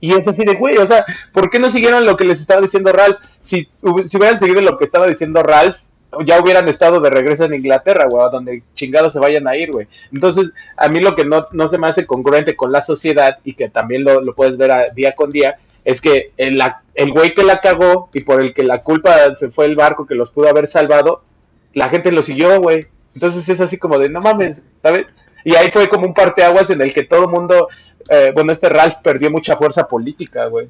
y es así de, güey, o sea, ¿por qué no siguieron lo que les estaba diciendo Ralph? Si, si hubieran seguido lo que estaba diciendo Ralph, ya hubieran estado de regreso en Inglaterra, güey, donde chingados se vayan a ir, güey. Entonces, a mí lo que no, no se me hace congruente con la sociedad y que también lo, lo puedes ver a, día con día, es que el, el güey que la cagó y por el que la culpa se fue el barco que los pudo haber salvado, la gente lo siguió, güey. Entonces es así como de, no mames, ¿sabes? Y ahí fue como un parteaguas en el que todo el mundo, eh, bueno, este Ralph perdió mucha fuerza política, güey.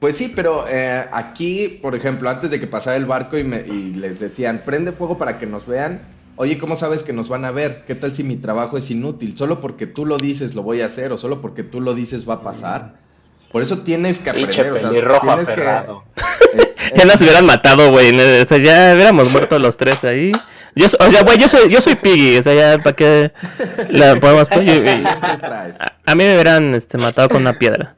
Pues sí, pero eh, aquí, por ejemplo, antes de que pasara el barco y, me, y les decían, prende fuego para que nos vean, oye, ¿cómo sabes que nos van a ver? ¿Qué tal si mi trabajo es inútil? Solo porque tú lo dices lo voy a hacer o solo porque tú lo dices va a pasar. Por eso tienes que aprender. O sea, tienes que, ya nos hubieran matado, güey. O sea, ya hubiéramos muerto los tres ahí. Yo, o sea, güey, yo soy, yo soy Piggy. O sea, ya para qué la podemos. a, a, mí me hubieran este, matado con una piedra.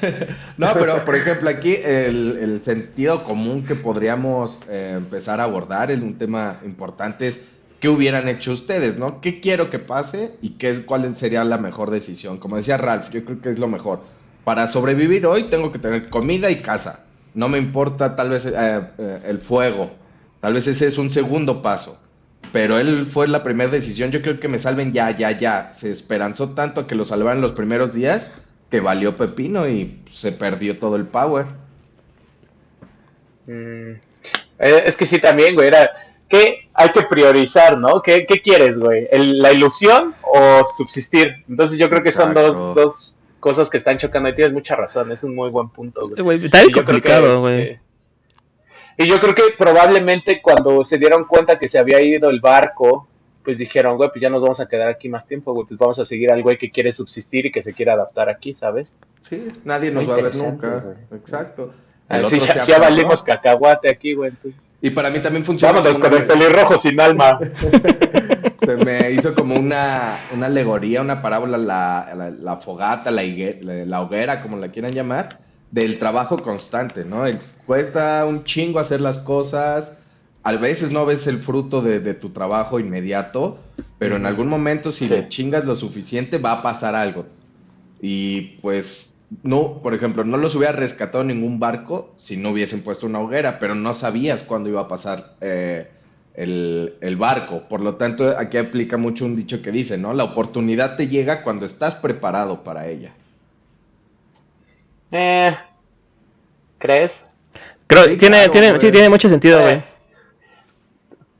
no, pero por ejemplo, aquí el, el sentido común que podríamos eh, empezar a abordar en un tema importante es qué hubieran hecho ustedes, ¿no? ¿Qué quiero que pase y qué es, cuál sería la mejor decisión? Como decía Ralph, yo creo que es lo mejor. Para sobrevivir hoy tengo que tener comida y casa. No me importa tal vez eh, eh, el fuego. Tal vez ese es un segundo paso. Pero él fue la primera decisión. Yo creo que me salven ya, ya, ya. Se esperanzó tanto que lo salvaran los primeros días que valió pepino y se perdió todo el power. Mm. Eh, es que sí, también, güey, era que hay que priorizar, ¿no? ¿Qué, quieres, güey? ¿La ilusión o subsistir? Entonces yo creo que son dos, dos cosas que están chocando y tienes mucha razón, es un muy buen punto, güey. Está complicado, güey. Y yo creo que probablemente cuando se dieron cuenta que se había ido el barco, pues dijeron, güey, pues ya nos vamos a quedar aquí más tiempo, güey, pues vamos a seguir al güey que quiere subsistir y que se quiere adaptar aquí, ¿sabes? Sí, nadie nos va a ver nunca. Exacto. Ah, sí, ya, valimos cacahuate aquí, güey. Y para mí también funciona. Vámonos con el pelirrojo sin alma. se me hizo como una, una alegoría, una parábola, la, la, fogata, la, la, hoguera, como la quieran llamar, del trabajo constante, ¿no? El, cuesta un chingo hacer las cosas, a veces no ves el fruto de, tu trabajo inmediato, pero en algún momento si le chingas lo suficiente va a pasar algo. Y pues no, por ejemplo, no los hubiera rescatado ningún barco si no hubiesen puesto una hoguera, pero no sabías cuándo iba a pasar eh, el, el, barco. Por lo tanto, aquí aplica mucho un dicho que dice, ¿no? La oportunidad te llega cuando estás preparado para ella. Eh, ¿Crees? Creo, tiene, tiene, sí, tiene mucho sentido, güey.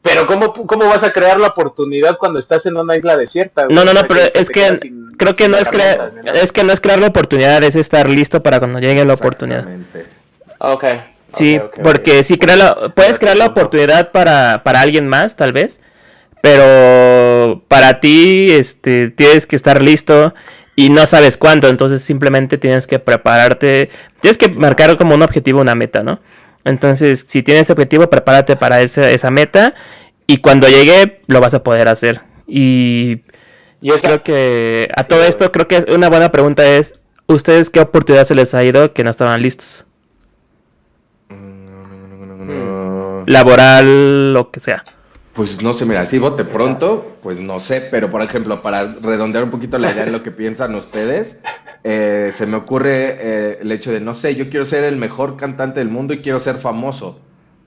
Pero ¿cómo, ¿cómo vas a crear la oportunidad cuando estás en una isla desierta? No, no, no, pero es que creo que no es crear, es que no es crear la oportunidad, es estar listo para cuando llegue la oportunidad. Ok. Sí, porque si crea la, puedes crear la oportunidad para, para alguien más, tal vez, pero para ti este, tienes que estar listo y no sabes cuándo, entonces simplemente tienes que prepararte, tienes que marcar como un objetivo, una meta, ¿no? Entonces, si tienes objetivo, prepárate para esa, esa meta y cuando llegue lo vas a poder hacer. Y, creo que a todo esto, creo que una buena pregunta es, ¿ustedes qué oportunidad se les ha ido que no estaban listos? Laboral, lo que sea. Pues no sé, mira, si vote pronto, pues no sé, pero por ejemplo, para redondear un poquito la idea de lo que piensan ustedes, eh, se me ocurre eh, el hecho de, no sé, yo quiero ser el mejor cantante del mundo y quiero ser famoso,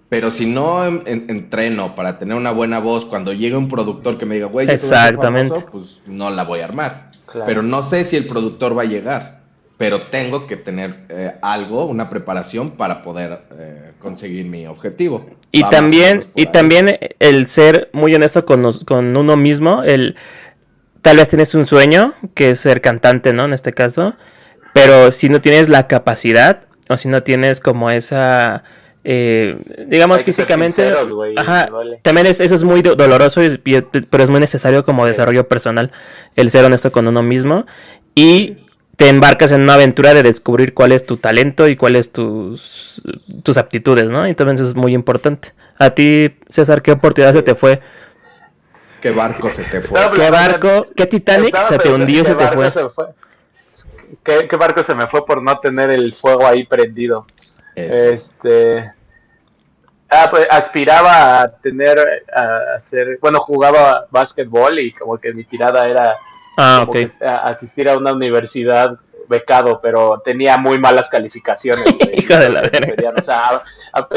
pero si no entreno para tener una buena voz, cuando llegue un productor que me diga, güey, Exactamente. Famoso, pues no la voy a armar. Pero no sé si el productor va a llegar, pero tengo que tener eh, algo, una preparación para poder conseguir mi objetivo. Y también, y también el ser muy honesto con, con uno mismo, el tal vez tienes un sueño, que es ser cantante, ¿no? En este caso, pero si no tienes la capacidad, o si no tienes como esa... Eh, digamos físicamente ajá, también es, eso es muy doloroso pero es muy necesario como desarrollo personal el ser honesto con uno mismo. Y te embarcas en una aventura de descubrir cuál es tu talento y cuáles tus, tus aptitudes, ¿no? Entonces eso es muy importante. A ti, César, ¿qué oportunidad se te fue? ¿Qué barco se te fue? ¿Qué barco? ¿Qué Titanic se te hundió se te fue? ¿Qué, barco se me fue por no tener el fuego ahí prendido? Este... Ah, pues aspiraba a tener, a hacer, bueno, jugaba básquetbol y como que mi tirada era Ah, asistir a una universidad becado, pero tenía muy malas calificaciones. Hijo de la verga. O sea,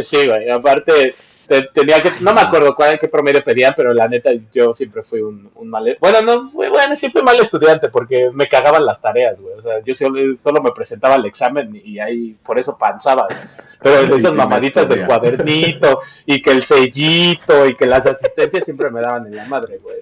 sí, güey. Aparte, tenía que, no me acuerdo cuál, qué promedio pedían, pero la neta yo siempre fui un, un mal, bueno, no, bueno, siempre mal estudiante porque me cagaban las tareas, güey, o sea, yo solo, me presentaba al examen y ahí por eso panzaba, pero esas mamaditas del cuadernito y que el sellito y que las asistencias siempre me daban en la madre, güey,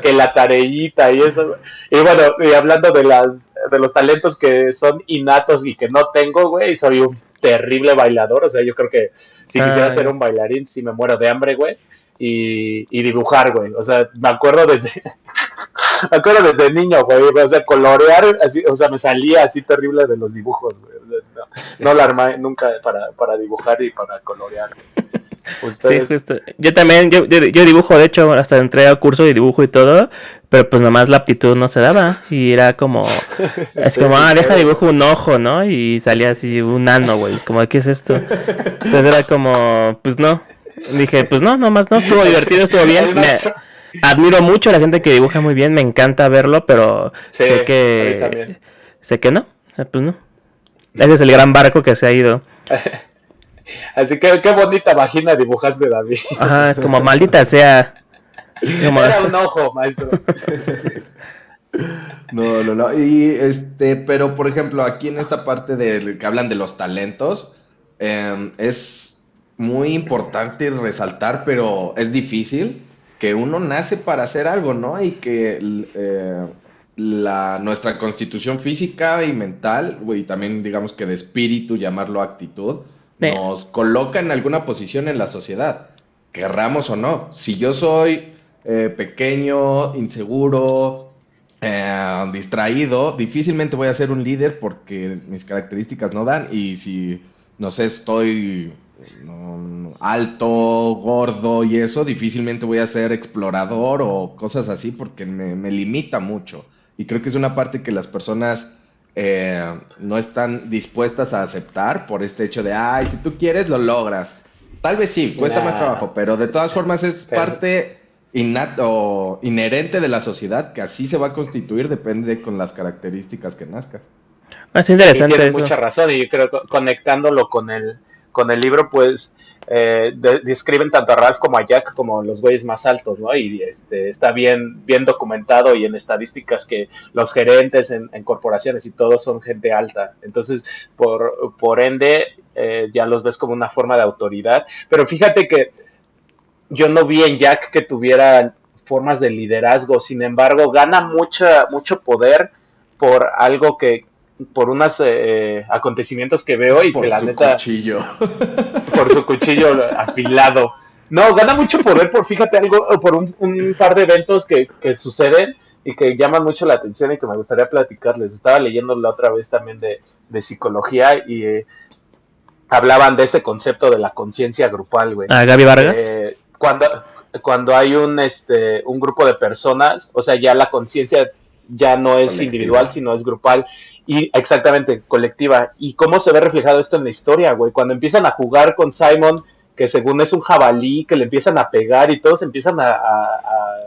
que la tareita y eso, y bueno, y hablando de las, de los talentos que son innatos y que no tengo, güey, soy un terrible bailador, o sea, yo creo que si quisiera ser un bailarín, si me muero de hambre, güey, y, y dibujar, güey, o sea, me acuerdo desde, me acuerdo desde niño, güey, o sea, colorear, así, o sea, me salía así terrible de los dibujos, güey, no, no la armé nunca para, para dibujar y para colorear. Sí, justo. Yo también, yo, yo, dibujo, de hecho, hasta entré a curso de dibujo y todo, pero pues nomás la aptitud no se daba. Y era como, es como, ah, deja dibujo un ojo, ¿no? Y salía así un nano, güey. Es como, ¿qué es esto? Entonces era como, pues no. Dije, pues no, nomás no, estuvo divertido, estuvo bien. Me admiro mucho a la gente que dibuja muy bien, me encanta verlo, pero sé que, sé que no, o sea, pues no. Ese es el gran barco que se ha ido. Así que qué bonita vagina dibujaste, David. Ajá, es como maldita sea. Era un ojo, maestro. No, no, no. Y este, pero por ejemplo, aquí en esta parte de que hablan de los talentos, em, es muy importante resaltar, pero es difícil que uno nace para hacer algo, ¿no? Y que eh, la, nuestra constitución física y mental, y también digamos que de espíritu, llamarlo actitud, nos coloca en alguna posición en la sociedad, querramos o no. Si yo soy eh, pequeño, inseguro, eh, distraído, difícilmente voy a ser un líder porque mis características no dan. Y si, no sé, estoy alto, gordo y eso, difícilmente voy a ser explorador o cosas así porque me, me limita mucho. Y creo que es una parte que las personas eh, no están dispuestas a aceptar por este hecho de, ay, si tú quieres, lo logras. Tal vez sí, cuesta más trabajo, pero de todas formas es parte innato, inherente de la sociedad que así se va a constituir, depende con las características que nazca. Es interesante. Y mucha razón y creo que conectándolo con el, con el libro, pues eh, describen tanto a Ralph como a Jack como los güeyes más altos, ¿no? Y este, está bien, bien documentado y en estadísticas que los gerentes en, corporaciones y todo son gente alta. Entonces, por, por ende, eh, ya los ves como una forma de autoridad. Pero fíjate que yo no vi en Jack que tuviera formas de liderazgo, sin embargo, gana mucha, mucho poder por algo que, por unos eh, acontecimientos que veo y por que la su Cuchillo. Por su cuchillo afilado. No, gana mucho poder por, fíjate, algo, por un, par de eventos que, suceden y que llaman mucho la atención y que me gustaría platicarles. Estaba leyendo la otra vez también de, psicología y eh, hablaban de este concepto de la conciencia grupal, güey. ¿A Gaby Vargas? Eh, cuando, cuando hay un, este, un grupo de personas, o sea, ya la conciencia ya no es individual, sino es grupal y exactamente, colectiva. ¿Y cómo se ve reflejado esto en la historia, güey? Cuando empiezan a jugar con Simon, que según es un jabalí, que le empiezan a pegar y todos empiezan a...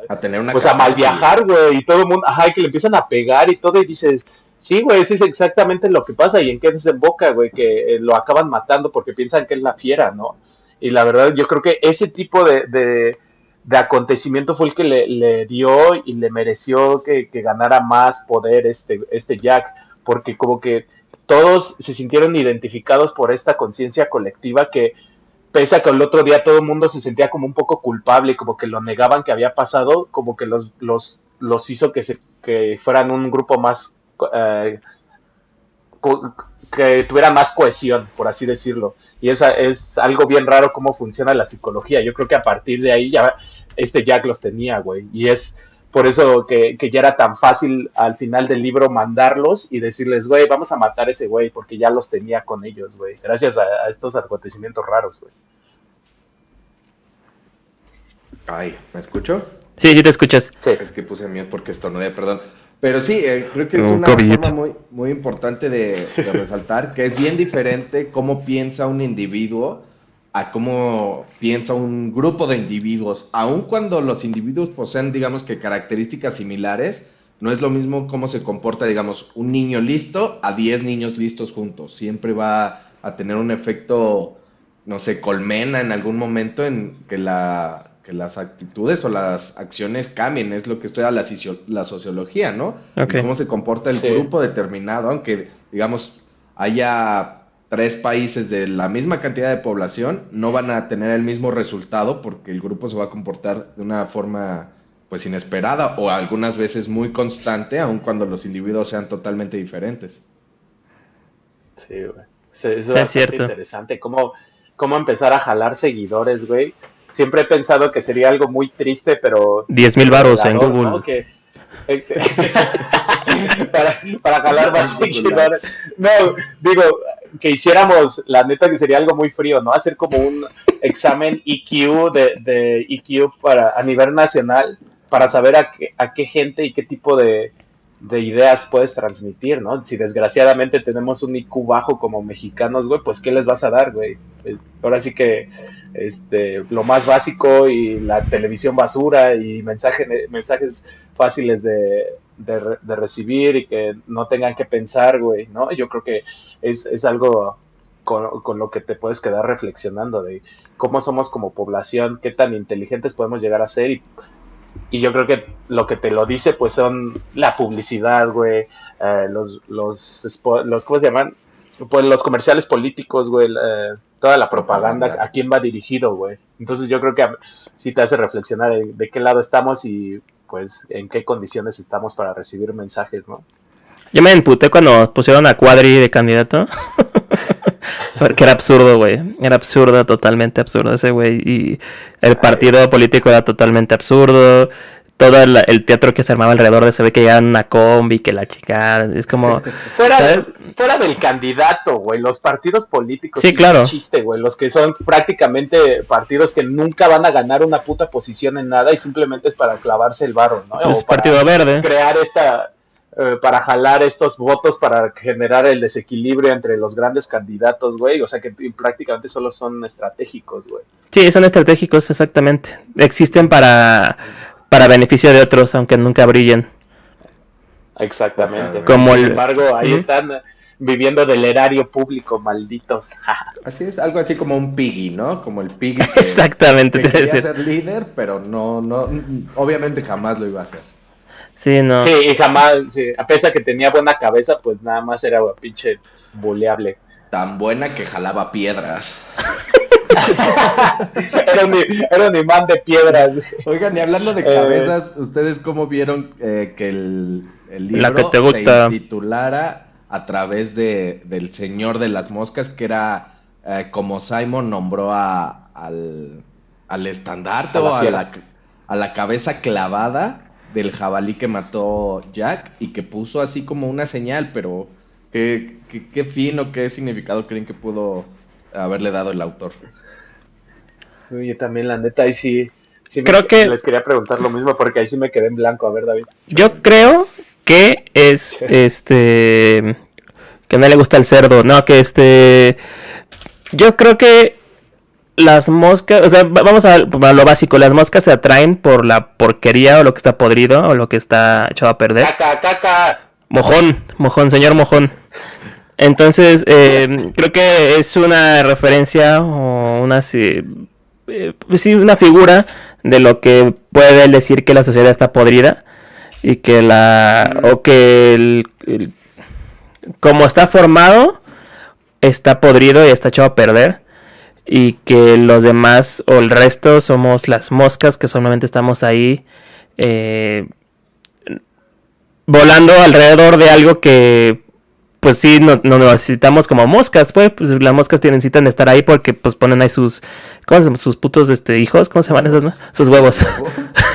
A, tener una... Pues a mal viajar, güey, y todo el mundo... Ajá, y que le empiezan a pegar y todo, y dices... Sí, güey, eso es exactamente lo que pasa y en qué desemboca, güey, que eh, lo acaban matando porque piensan que es la fiera, ¿no? Y la verdad, yo creo que ese tipo de, de, acontecimiento fue el que le, dio y le mereció que, que, ganara más poder este, este Jack porque como que todos se sintieron identificados por esta conciencia colectiva que pese a que el otro día todo el mundo se sentía como un poco culpable, como que lo negaban que había pasado, como que los, los, los hizo que, se, que fueran un grupo más, eh, que tuviera más cohesión, por así decirlo. Y esa es algo bien raro cómo funciona la psicología. Yo creo que a partir de ahí ya este Jack los tenía, güey. Y es por eso que, ya era tan fácil al final del libro mandarlos y decirles, güey, vamos a matar a ese güey, porque ya los tenía con ellos, güey, gracias a, estos acontecimientos raros, güey. Ay, ¿me escucho? Sí, sí te escuchas. Sí. Es que puse miedo porque estornudé, perdón. Pero sí, eh, creo que es una forma muy, muy importante de, de resaltar que es bien diferente cómo piensa un individuo a cómo piensa un grupo de individuos, aun cuando los individuos poseen, digamos que características similares, no es lo mismo cómo se comporta, digamos, un niño listo a 10 niños listos juntos. Siempre va a tener un efecto no sé, colmena en algún momento en que, la, que las actitudes o las acciones cambien. Es lo que estudia la, la sociología, ¿no? Cómo se comporta el grupo determinado, aunque, digamos, haya tres países de la misma cantidad de población, no van a tener el mismo resultado porque el grupo se va a comportar de una forma pues inesperada o algunas veces muy constante, aun cuando los individuos sean totalmente diferentes. Sí, güey. Eso es, cierto. interesante. ¿Cómo, ¿Cómo empezar a jalar seguidores, güey? Siempre he pensado que sería algo muy triste, pero... 10 mil baros en Google. ¿no? para, para jalar más seguidores. No, digo, que hiciéramos, la neta que sería algo muy frío, ¿no? Hacer como un examen IQ de, de IQ para, a nivel nacional para saber a qué, a qué gente y qué tipo de, de ideas puedes transmitir, ¿no? Si desgraciadamente tenemos un IQ bajo como mexicanos, güey, pues ¿qué les vas a dar, güey? Eh, ahora sí que este, lo más básico y la televisión basura y mensaje, mensajes fáciles de, de, recibir y que no tengan que pensar, güey, ¿no? Yo creo que es, es algo con, con, lo que te puedes quedar reflexionando de cómo somos como población, qué tan inteligentes podemos llegar a ser y y yo creo que lo que te lo dice, pues son la publicidad, güey, eh, los, los, los, ¿cómo se llaman? Pues los comerciales políticos, güey, eh, toda la propaganda, a quién va dirigido, güey. Entonces yo creo que sí te hace reflexionar de, qué lado estamos y pues en qué condiciones estamos para recibir mensajes, ¿no? Yo me emputé cuando pusieron a Cuadri de candidato. Porque era absurdo, güey. Era absurdo, totalmente absurdo ese güey. Y el partido político era totalmente absurdo. Todo el, teatro que se armaba alrededor de se ve que ya una combi, que la chica. Es como. fuera, fuera del candidato, güey. Los partidos políticos. Sí, claro. chiste, güey. Los que son prácticamente partidos que nunca van a ganar una puta posición en nada y simplemente es para clavarse el barro, ¿no? Pues Partido Verde. Crear esta eh, para jalar estos votos para generar el desequilibrio entre los grandes candidatos, güey. O sea que prácticamente solo son estratégicos, güey. Sí, son estratégicos, exactamente. Existen para, para beneficio de otros, aunque nunca brillen. Exactamente. Como Sin embargo, ahí están viviendo del erario público, malditos. así es, algo así como un piggy, ¿no? Como el piggy. Exactamente. Que quería ser líder, pero no, no, obviamente jamás lo iba a hacer. Sí, no. Sí, y jamás, a pesar que tenía buena cabeza, pues nada más era pinche buleable. Tan buena que jalaba piedras. era, un, era, imán de piedras. Oigan, y hablando de eh, cabezas, ¿ustedes cómo vieron eh, que el, el libro se titulara a través de, del Señor de las Moscas, que era eh, como Simon nombró a, al, al estandarte o a la, a la cabeza clavada del jabalí que mató Jack y que puso así como una señal, pero ¿qué, qué, fin o qué significado creen que pudo haberle dado el autor? Yo también, la neta, ahí sí, creo que les quería preguntar lo mismo porque ahí sí me quedé en blanco. A ver, David. Yo creo que es este que no le gusta el cerdo, no, que este yo creo que las moscas, o sea, vamos a, lo básico, las moscas se atraen por la porquería o lo que está podrido o lo que está echado a perder. Caca, caca. Mojón, mojón, señor mojón. Entonces, eh, creo que es una referencia o una, eh, pues sí, una figura de lo que puede decir que la sociedad está podrida y que la, o que el, como está formado, está podrido y está echado a perder y que los demás o el resto somos las moscas que solamente estamos ahí eh, volando alrededor de algo que pues sí no, no necesitamos como moscas pues, pues las moscas tienen necesitan estar ahí porque pues ponen ahí sus ¿cómo se llaman? sus putos este hijos cómo se llaman esos no? sus huevos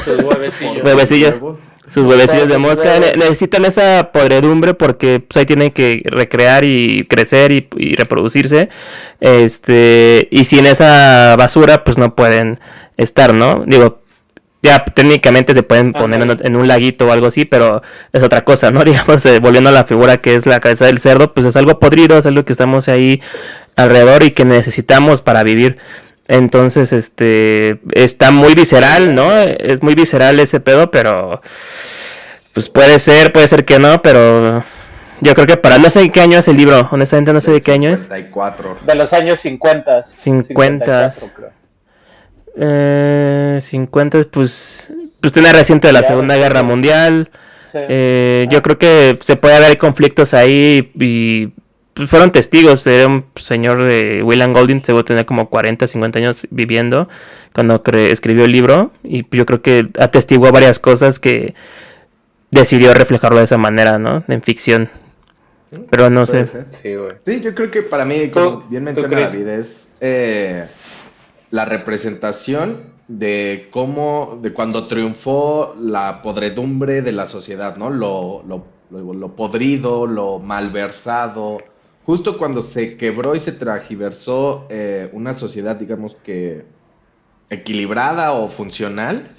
sus huevecillos huevecillos sus huevecillos de mosca necesitan esa podredumbre porque pues, ahí tienen que recrear y crecer y, reproducirse. Este, y sin esa basura, pues no pueden estar, ¿no? Digo, ya técnicamente se pueden poner en, un laguito o algo así, pero es otra cosa, ¿no? Digamos, eh, volviendo a la figura que es la cabeza del cerdo, pues es algo podrido, es algo que estamos ahí alrededor y que necesitamos para vivir. Entonces, este, está muy visceral, ¿no? Es muy visceral ese pedo, pero, pues puede ser, puede ser que no, pero Yo creo que para no sé qué año es el libro, honestamente no sé de qué año es. 54. De los años 50. 50. 54, eh, 50, pues, pues tiene reciente de la Segunda Guerra Mundial. Eh, yo creo que se puede haber conflictos ahí y pues, fueron testigos. Era un señor de William Golding, seguro tenía como 40, 50 años viviendo cuando escribió el libro. Y yo creo que atestiguó varias cosas que decidió reflejarlo de esa manera, ¿no? En ficción. Pero no sé. Sí, yo creo que para mí, como bien menciona David, es eh, la representación de cómo, de cuando triunfó la podredumbre de la sociedad, ¿no? Lo, lo, lo, podrido, lo malversado. Justo cuando se quebró y se tragiversó eh, una sociedad, digamos que equilibrada o funcional,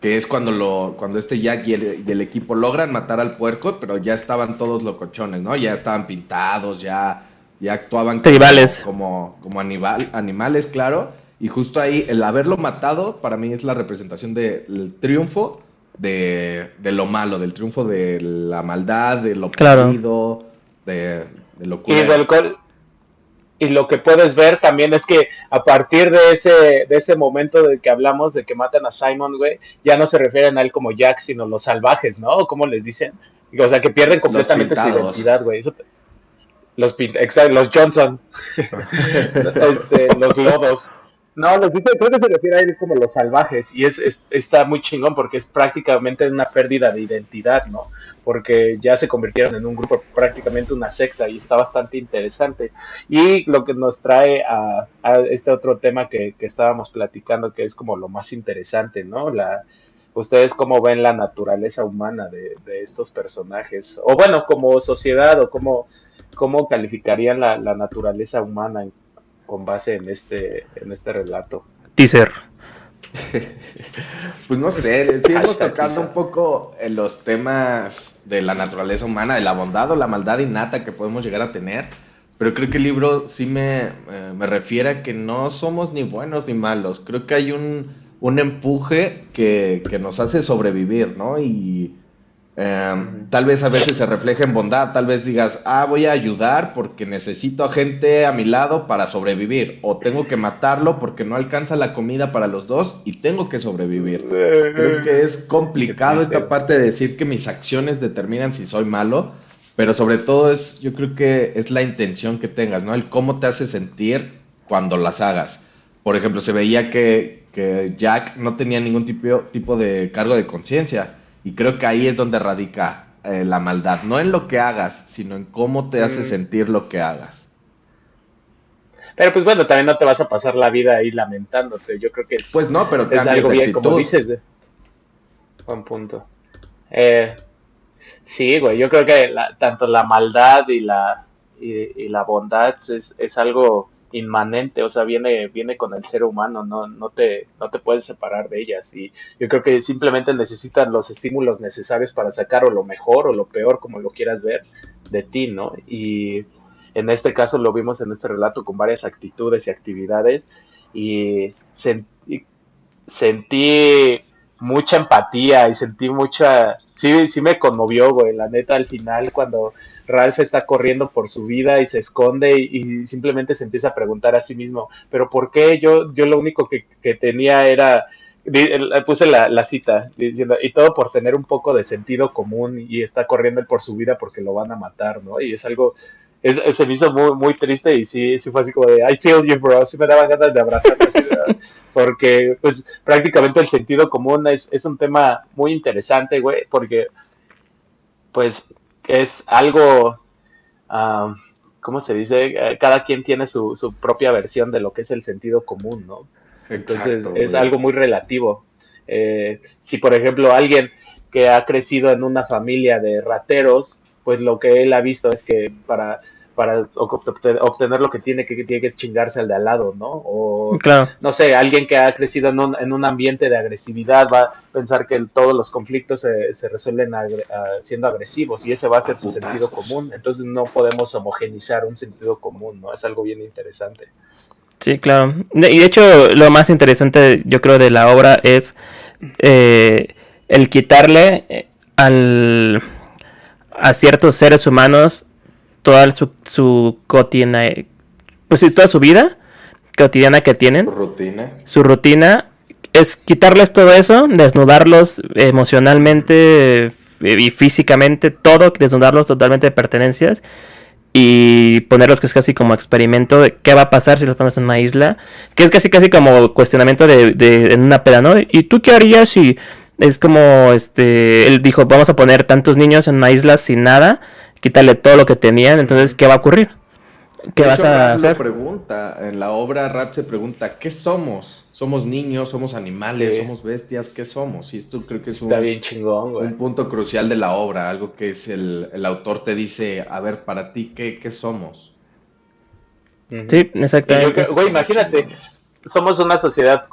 que es cuando lo cuando este Jack y el, equipo logran matar al puerco, pero ya estaban todos locochones, ¿no? Ya estaban pintados, ya, ya actuaban Tribales. como, como, animal, animales, claro. Y justo ahí, el haberlo matado, para mí es la representación del triunfo de, lo malo, del triunfo de la maldad, de lo perdido, de, de lo y lo que puedes ver también es que a partir de ese, de ese momento de que hablamos de que matan a Simon, güey, ya no se refieren a él como Jack, sino los salvajes, ¿no? ¿Cómo les dicen? O sea, que pierden completamente su identidad, güey. los, los Johnson, este, los lodos. No, los dice, creo que se refiere a él como los salvajes y es, está muy chingón porque es prácticamente una pérdida de identidad, ¿no? Porque ya se convirtieron en un grupo, prácticamente una secta y está bastante interesante. Y lo que nos trae a, este otro tema que, estábamos platicando, que es como lo más interesante, ¿no? La, ustedes cómo ven la naturaleza humana de, estos personajes, o bueno, como sociedad, o cómo, cómo calificarían la, la naturaleza humana con base en este, en este relato. Teaser. pues no sé, seguimos tocando un poco en los temas de la naturaleza humana, de la bondad o la maldad innata que podemos llegar a tener. Pero creo que el libro sí me, eh, me refiere a que no somos ni buenos ni malos. Creo que hay un, un empuje que, que nos hace sobrevivir, ¿no? Y, Em, tal vez a veces se refleje en bondad, tal vez digas, ah, voy a ayudar porque necesito a gente a mi lado para sobrevivir, o tengo que matarlo porque no alcanza la comida para los dos y tengo que sobrevivir. Creo que es complicado esta parte de decir que mis acciones determinan si soy malo, pero sobre todo es, yo creo que es la intención que tengas, ¿no? El cómo te hace sentir cuando las hagas. Por ejemplo, se veía que, que Jack no tenía ningún tipo, tipo de cargo de conciencia y creo que ahí es donde radica eh, la maldad, no en lo que hagas, sino en cómo te hace mm. sentir lo que hagas. Pero pues bueno, también no te vas a pasar la vida ahí lamentándote. Yo creo que es, pues no, pero es algo bien, como dices. Buen punto. Eh, sí, güey, yo creo que tanto la maldad y la, y, la bondad es, es algo inmanente, o sea, viene, viene con el ser humano, no, no, te, no te puedes separar de ellas. Y yo creo que simplemente necesitan los estímulos necesarios para sacar o lo mejor o lo peor, como lo quieras ver, de ti, ¿no? Y en este caso lo vimos en este relato con varias actitudes y actividades y sentí, sentí mucha empatía y sentí mucha, sí, sí me conmovió, güey, la neta al final cuando Ralph está corriendo por su vida y se esconde y, simplemente se empieza a preguntar a sí mismo, pero ¿por qué yo, yo lo único que, tenía era, puse la, cita diciendo, y todo por tener un poco de sentido común y está corriendo por su vida porque lo van a matar, ¿no? Y es algo, es, se me hizo muy, muy triste y sí, sí fue así como de, I feel you, bro, sí me daban ganas de abrazar, porque pues prácticamente el sentido común es, es un tema muy interesante, güey, porque pues es algo, uh, ¿cómo se dice? Eh, cada quien tiene su, su, propia versión de lo que es el sentido común, ¿no? Entonces es algo muy relativo. Eh, si por ejemplo alguien que ha crecido en una familia de rateros, pues lo que él ha visto es que para para obtener lo que tiene que tiene que chingarse al de al lado, ¿no? O no sé, alguien que ha crecido en un, en un, ambiente de agresividad va a pensar que todos los conflictos se, se resuelven siendo agresivos y ese va a ser su sentido común. Entonces no podemos homogenizar un sentido común, ¿no? Es algo bien interesante. Sí, claro. Y de hecho lo más interesante yo creo de la obra es eh, el quitarle eh, al a ciertos seres humanos toda su, su cotidiana, pues sí, toda su vida cotidiana que tienen, Rutina. su rutina, es quitarles todo eso, desnudarlos emocionalmente eh, y físicamente, todo, desnudarlos totalmente de pertenencias y ponerlos que es casi como experimento de qué va a pasar si los ponemos en una isla, que es casi casi como cuestionamiento de, de en una peda, ¿no? ¿Y tú qué harías si es como este él dijo, vamos a poner tantos niños en una isla sin nada, quítale todo lo que tenían, entonces ¿qué va a ocurrir? ¿Qué De vas hecho, a hacer? pregunta, en la obra Rat se pregunta, ¿qué somos? ¿Somos niños? ¿Somos animales? Sí. ¿Somos bestias? ¿Qué somos? Y esto creo que es un, Está bien chingón, güey. un punto crucial de la obra, algo que es el, el autor te dice, a ver, para ti, ¿qué, qué somos? Sí, yo exactamente. güey, imagínate, somos una sociedad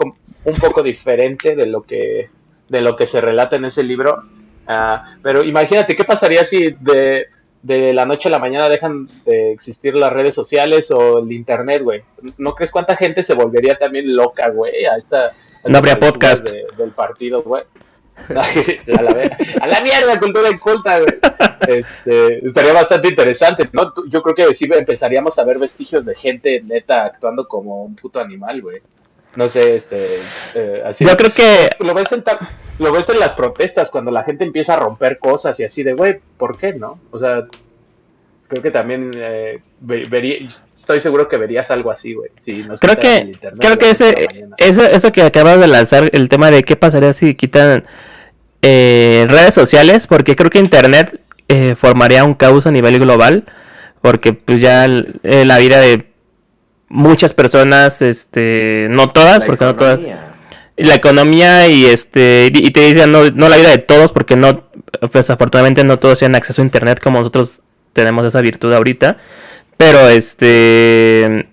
un poco diferente de lo que de lo que se relata en ese libro. Ah, pero imagínate, ¿qué pasaría si de, de la noche a la mañana dejan de existir las redes sociales o el internet, güey? ¿No crees cuánta gente se volvería también loca, güey? A esta. a No habría podcast. de- del partido, güey. a, la, ver- a la mierda, cultura inculta, güey. Este, estaría bastante interesante, ¿no? Yo creo que sí empezaríamos a ver vestigios de gente neta actuando como un puto animal, güey. No sé, este, eh, así. Yo creo que Lo ves, en ta- lo ves en las protestas, cuando la gente empieza a romper cosas y así de, güey, ¿por qué no? O sea, creo que también eh, vería, estoy seguro que verías algo así, güey. Si nos Creo que, internet creo que ese, eso, eso que acabas de lanzar, el tema de qué pasaría si quitan eh, redes sociales, porque creo que Internet eh, formaría un caos a nivel global, porque pues ya eh, la vida de muchas personas, este, no todas, La porque no todas, la economía y este y te dicen no, no la vida de todos porque no pues afortunadamente no todos tienen acceso a internet como nosotros tenemos esa virtud ahorita. Pero este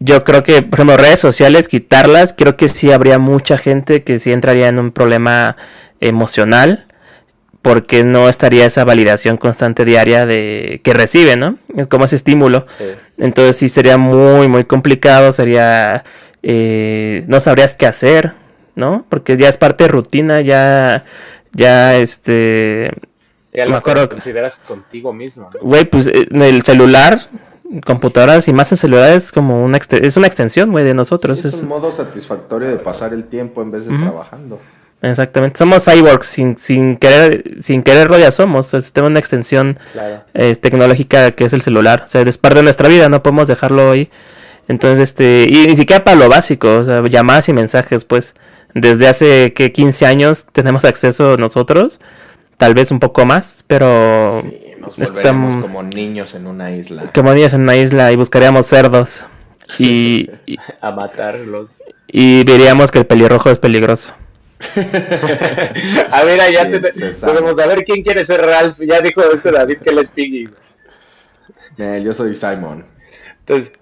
yo creo que por ejemplo redes sociales quitarlas creo que sí habría mucha gente que sí entraría en un problema emocional porque no estaría esa validación constante diaria de que recibe no es como ese estímulo Sí. entonces sí sería muy, muy complicado, sería... eh, no sabrías qué hacer, ¿no? Porque ya es parte de rutina, ya... Ya, este... Ya me acuerdo- consideras contigo mismo, ¿no? Güey, pues eh, en el celular, computadoras y más en celular es como una... Es una extensión, güey, de nosotros. Sí, es es- un modo satisfactorio de pasar el tiempo en vez de trabajando. Exactamente. Somos cyborgs, sin, sin, querer, sin quererlo ya somos. Es tenemos una extensión Claro. eh, tecnológica que es el celular. O sea, es parte de nuestra vida, no podemos dejarlo ahí. Entonces, este, y ni siquiera para lo básico, o sea, llamadas y mensajes, pues, desde hace que 15 años tenemos acceso nosotros, tal vez un poco más, pero Sí, nos m- como niños en una isla. como niños en una isla y buscaríamos cerdos y, y, A matarlos. y veríamos que el pelirrojo es peligroso. A ver, ya Sí, te- podemos a ver quién quiere ser Ralph. Ya dijo este David que él es Piggy. Eh, yo soy Simon. Entonces,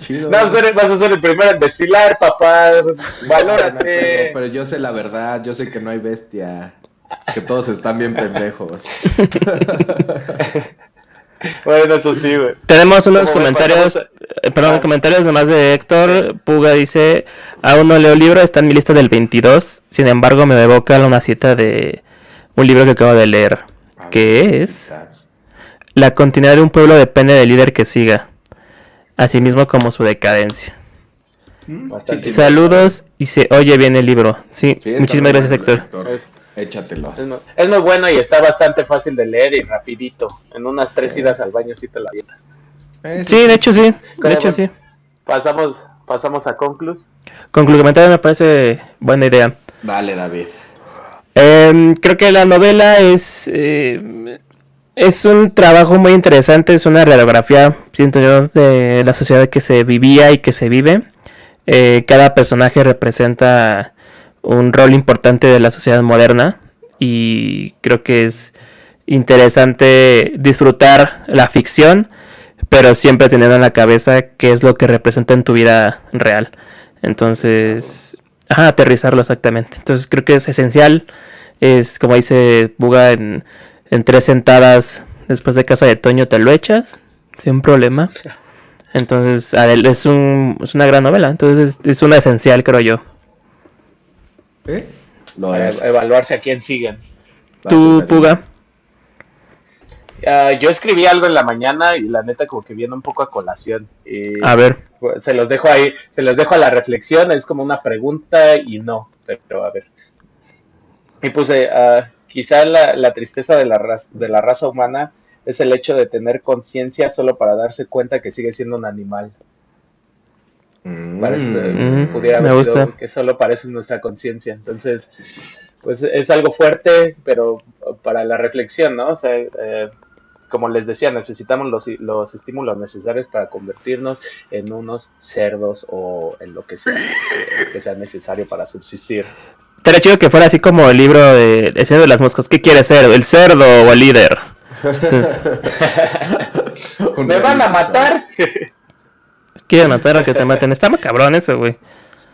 Chido. no, vas a ser el primero en desfilar, papá. Valórate. pero yo sé la verdad, yo sé que no hay bestia. Que todos están bien pendejos. Bueno, eso sí, güey. Tenemos unos comentarios, eh, perdón, Ah. comentarios nomás de Héctor. Puga dice, aún no leo libro, está en mi lista del 22. Sin embargo, me evoca una cita de un libro que acabo de leer. A ¿Qué ver, es? La continuidad de un pueblo depende del líder que siga, asimismo como su decadencia. Bastante Saludos y se oye bien el libro. Sí, Sí, muchísimas gracias bueno, Héctor. Es- Échatelo. Es muy, es muy bueno y está bastante fácil de leer y rapidito. En unas tres idas al baño sí te la avientas. Eh, Sí, de hecho sí, de Pero hecho bueno. sí. Pasamos, pasamos a Conclus. Con tu comentario me parece buena idea. Dale, David. Em, creo que la novela es eh, es un trabajo muy interesante, es una radiografía, siento yo, de la sociedad que se vivía y que se vive. Eh, cada personaje representa un rol importante de la sociedad moderna y creo que es interesante disfrutar la ficción, pero siempre teniendo en la cabeza qué es lo que representa en tu vida real. Entonces, ajá, aterrizarlo exactamente. Entonces creo que es esencial. Es como dice Buga en, en tres sentadas después de casa de Toño te lo echas sin problema. Entonces es, un, es una gran novela. Entonces es, es una esencial, creo yo. ¿Eh? Lo Para es. evaluarse a quién siguen. Tú. Puga. Ah, yo escribí algo en la mañana y la neta como que viene un poco a colación. Y, A ver. pues, se los dejo ahí, se los dejo a la reflexión, es como una pregunta y no, pero a ver. Y puse, ah, quizá la, la tristeza de la, raza, de la raza humana es el hecho de tener conciencia solo para darse cuenta que sigue siendo un animal. Parece, Mm, pudiera me sido gusta. que solo parece nuestra conciencia. Entonces, pues es algo fuerte, pero para la reflexión, ¿no? O sea, eh, como les decía, necesitamos los, los estímulos necesarios para convertirnos en unos cerdos o en lo que sea, que sea necesario para subsistir. Estaría chido que fuera así como el libro de El Señor de las Moscas. ¿Qué quieres ser? ¿El cerdo o el líder? Entonces, ¿Me van a matar? quieren matar a que te maten. Está cabrón eso, güey.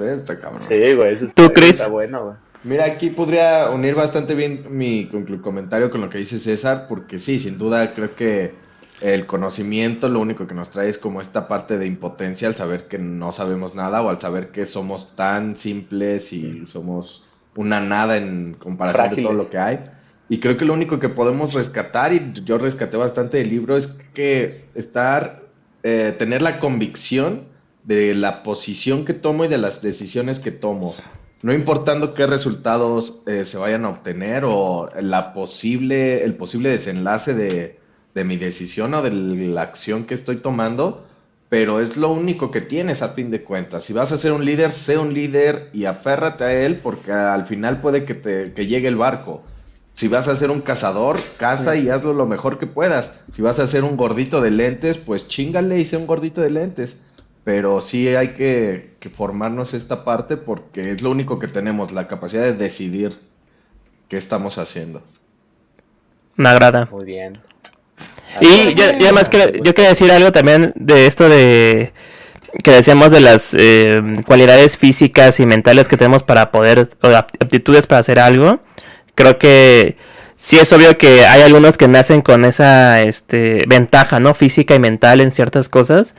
Está cabrón. sí, güey, eso ¿Tú, Chris? está bueno, güey. Mira, aquí podría unir bastante bien mi comentario con lo que dice César, porque sí, sin duda creo que el conocimiento lo único que nos trae es como esta parte de impotencia al saber que no sabemos nada o al saber que somos tan simples y somos una nada en comparación de todo lo que hay. Y creo que lo único que podemos rescatar, y yo rescaté bastante del libro, es que estar, eh, tener la convicción de la posición que tomo y de las decisiones que tomo. No importando qué resultados eh, se vayan a obtener o la posible, el posible desenlace de, de mi decisión o de la acción que estoy tomando, pero es lo único que tienes a fin de cuentas. Si vas a ser un líder, sé un líder y aférrate a él porque al final puede que, te, que llegue el barco. Si vas a ser un cazador, caza y hazlo lo mejor que puedas. Si vas a ser un gordito de lentes, pues chingale y sé un gordito de lentes. Pero sí hay que, que formarnos esta parte porque es lo único que tenemos, la capacidad de decidir qué estamos haciendo. Me agrada. Muy bien. Y yo, además que- yo quería decir algo también de esto de que decíamos de las eh, cualidades físicas y mentales que tenemos para poder, o apt- aptitudes para hacer algo. Creo que sí es obvio que hay algunos que nacen con esa este, ventaja, ¿no? Física y mental en ciertas cosas.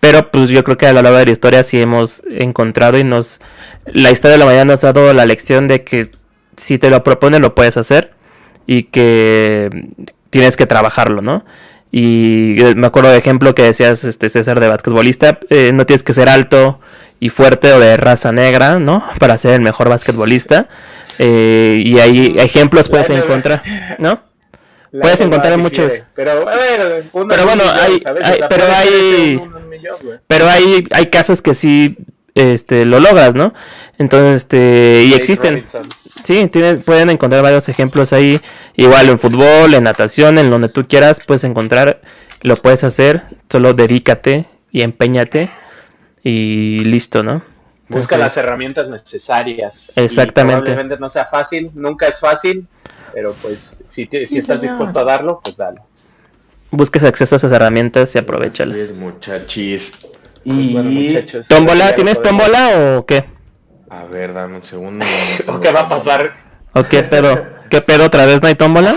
Pero pues yo creo que a lo largo de la historia sí hemos encontrado y nos... La historia de la mañana nos ha dado la lección de que si te lo propones lo puedes hacer y que tienes que trabajarlo, ¿no? Y me acuerdo de ejemplo que decías, este César, de basquetbolista, eh, no tienes que ser alto y fuerte o de raza negra, ¿no? Para ser el mejor basquetbolista. Eh, y hay ejemplos puedes encontrar, ¿no? Puedes encontrar muchos. Pero, a ver, uno Pero en un bueno, millón, hay- hay- pero hay- un millón. Pero hay, hay casos que sí este, lo logras, ¿no? Entonces, este, y existen. Robinson. Sí, tienen, pueden encontrar varios ejemplos ahí. Igual en fútbol, en natación, en donde tú quieras, puedes encontrar, lo puedes hacer. Solo dedícate y empeñate y listo, ¿no? Busca Entonces, las herramientas necesarias. Exactamente. Y probablemente no sea fácil, nunca es fácil, pero pues si, te- si estás dispuesto a darlo, pues dale. busques acceso a esas hermanas y aprovechalas. Es, muchachis. Pues Y... bueno, muchachos. ¿Tómbola? ¿Tienes tómbola o qué? A ver, dame un segundo. ¿O ¿Qué va a pasar? ¿O qué pedo? ¿Qué pedo otra vez no hay tómbola?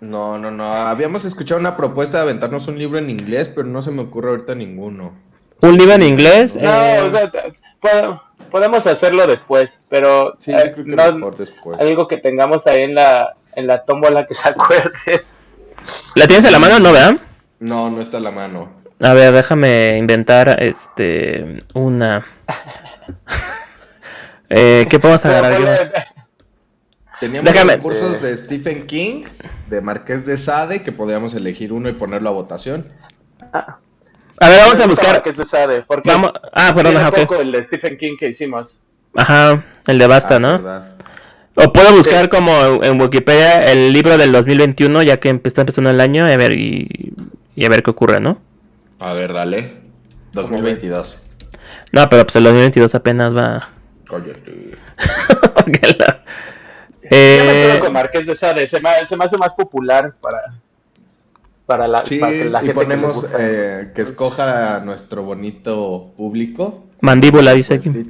No, no, no. Habíamos escuchado una propuesta de aventarnos un libro en inglés, pero no se me ocurre ahorita ninguno. ¿Un libro en inglés? No, Eh, o sea, po- podemos hacerlo después, pero Sí, eh, que no- mejor después. algo que tengamos ahí en la, en la tómbola que se acuerde. ¿La tienes en la mano? No, ¿verdad? No, no está a la mano. A ver, déjame inventar este una. eh, ¿Qué podemos agarrar? Pero yo? ponle- Teníamos Déjame- recursos de Stephen King, de Marqués de Sade, que podíamos elegir uno y ponerlo a votación. A ver, vamos a buscar. Marqués de Sade, porque Vamos. Ah, perdón, ajá, ok. poco el de Stephen King que hicimos. Ajá, el de Basta, Ah, ¿no? verdad. O puedo buscar Sí. como en Wikipedia el libro del 2021, ya que está empezando el año, y a ver, y, y a ver qué ocurre, ¿no? A ver, dale. 2022. No, pero pues el 2022 apenas va. Cállate. La- Yo me Eh, quedo con Marqués de Sade, se me, se me hace más popular para, para, la, Sí, para que la y gente que le ponemos gusta. eh, que escoja a nuestro bonito público. mandíbula, dice aquí.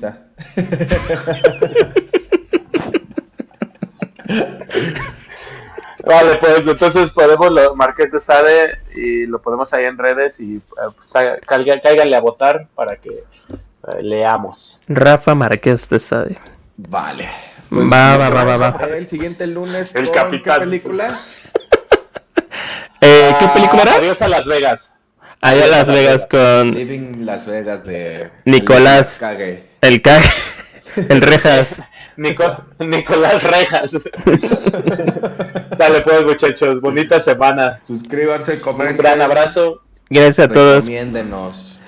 Vale, pues entonces podemos lo Marqués de Sade y lo ponemos ahí en redes y eh, pues, caiga- cáiganle a votar para que eh, leamos. Rafa Márquez de Sade. Vale. Va, va, va, va, va. El siguiente lunes El con capitán. ¿qué película? Eh, ¿De qué película era? Adiós a Las Vegas. Allá a Las Vegas con Living Las Vegas de Nicolás. Cague. el Cag, el Rejas. Nico- Nicolás Rejas. Dale pues muchachos, bonita semana. Suscríbanse, comenten. Un gran abrazo Gracias a todos.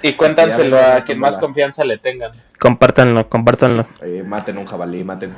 Y cuéntanselo a quien más confianza le tengan. Compártanlo, compártanlo. Eh, maten un jabalí, maten.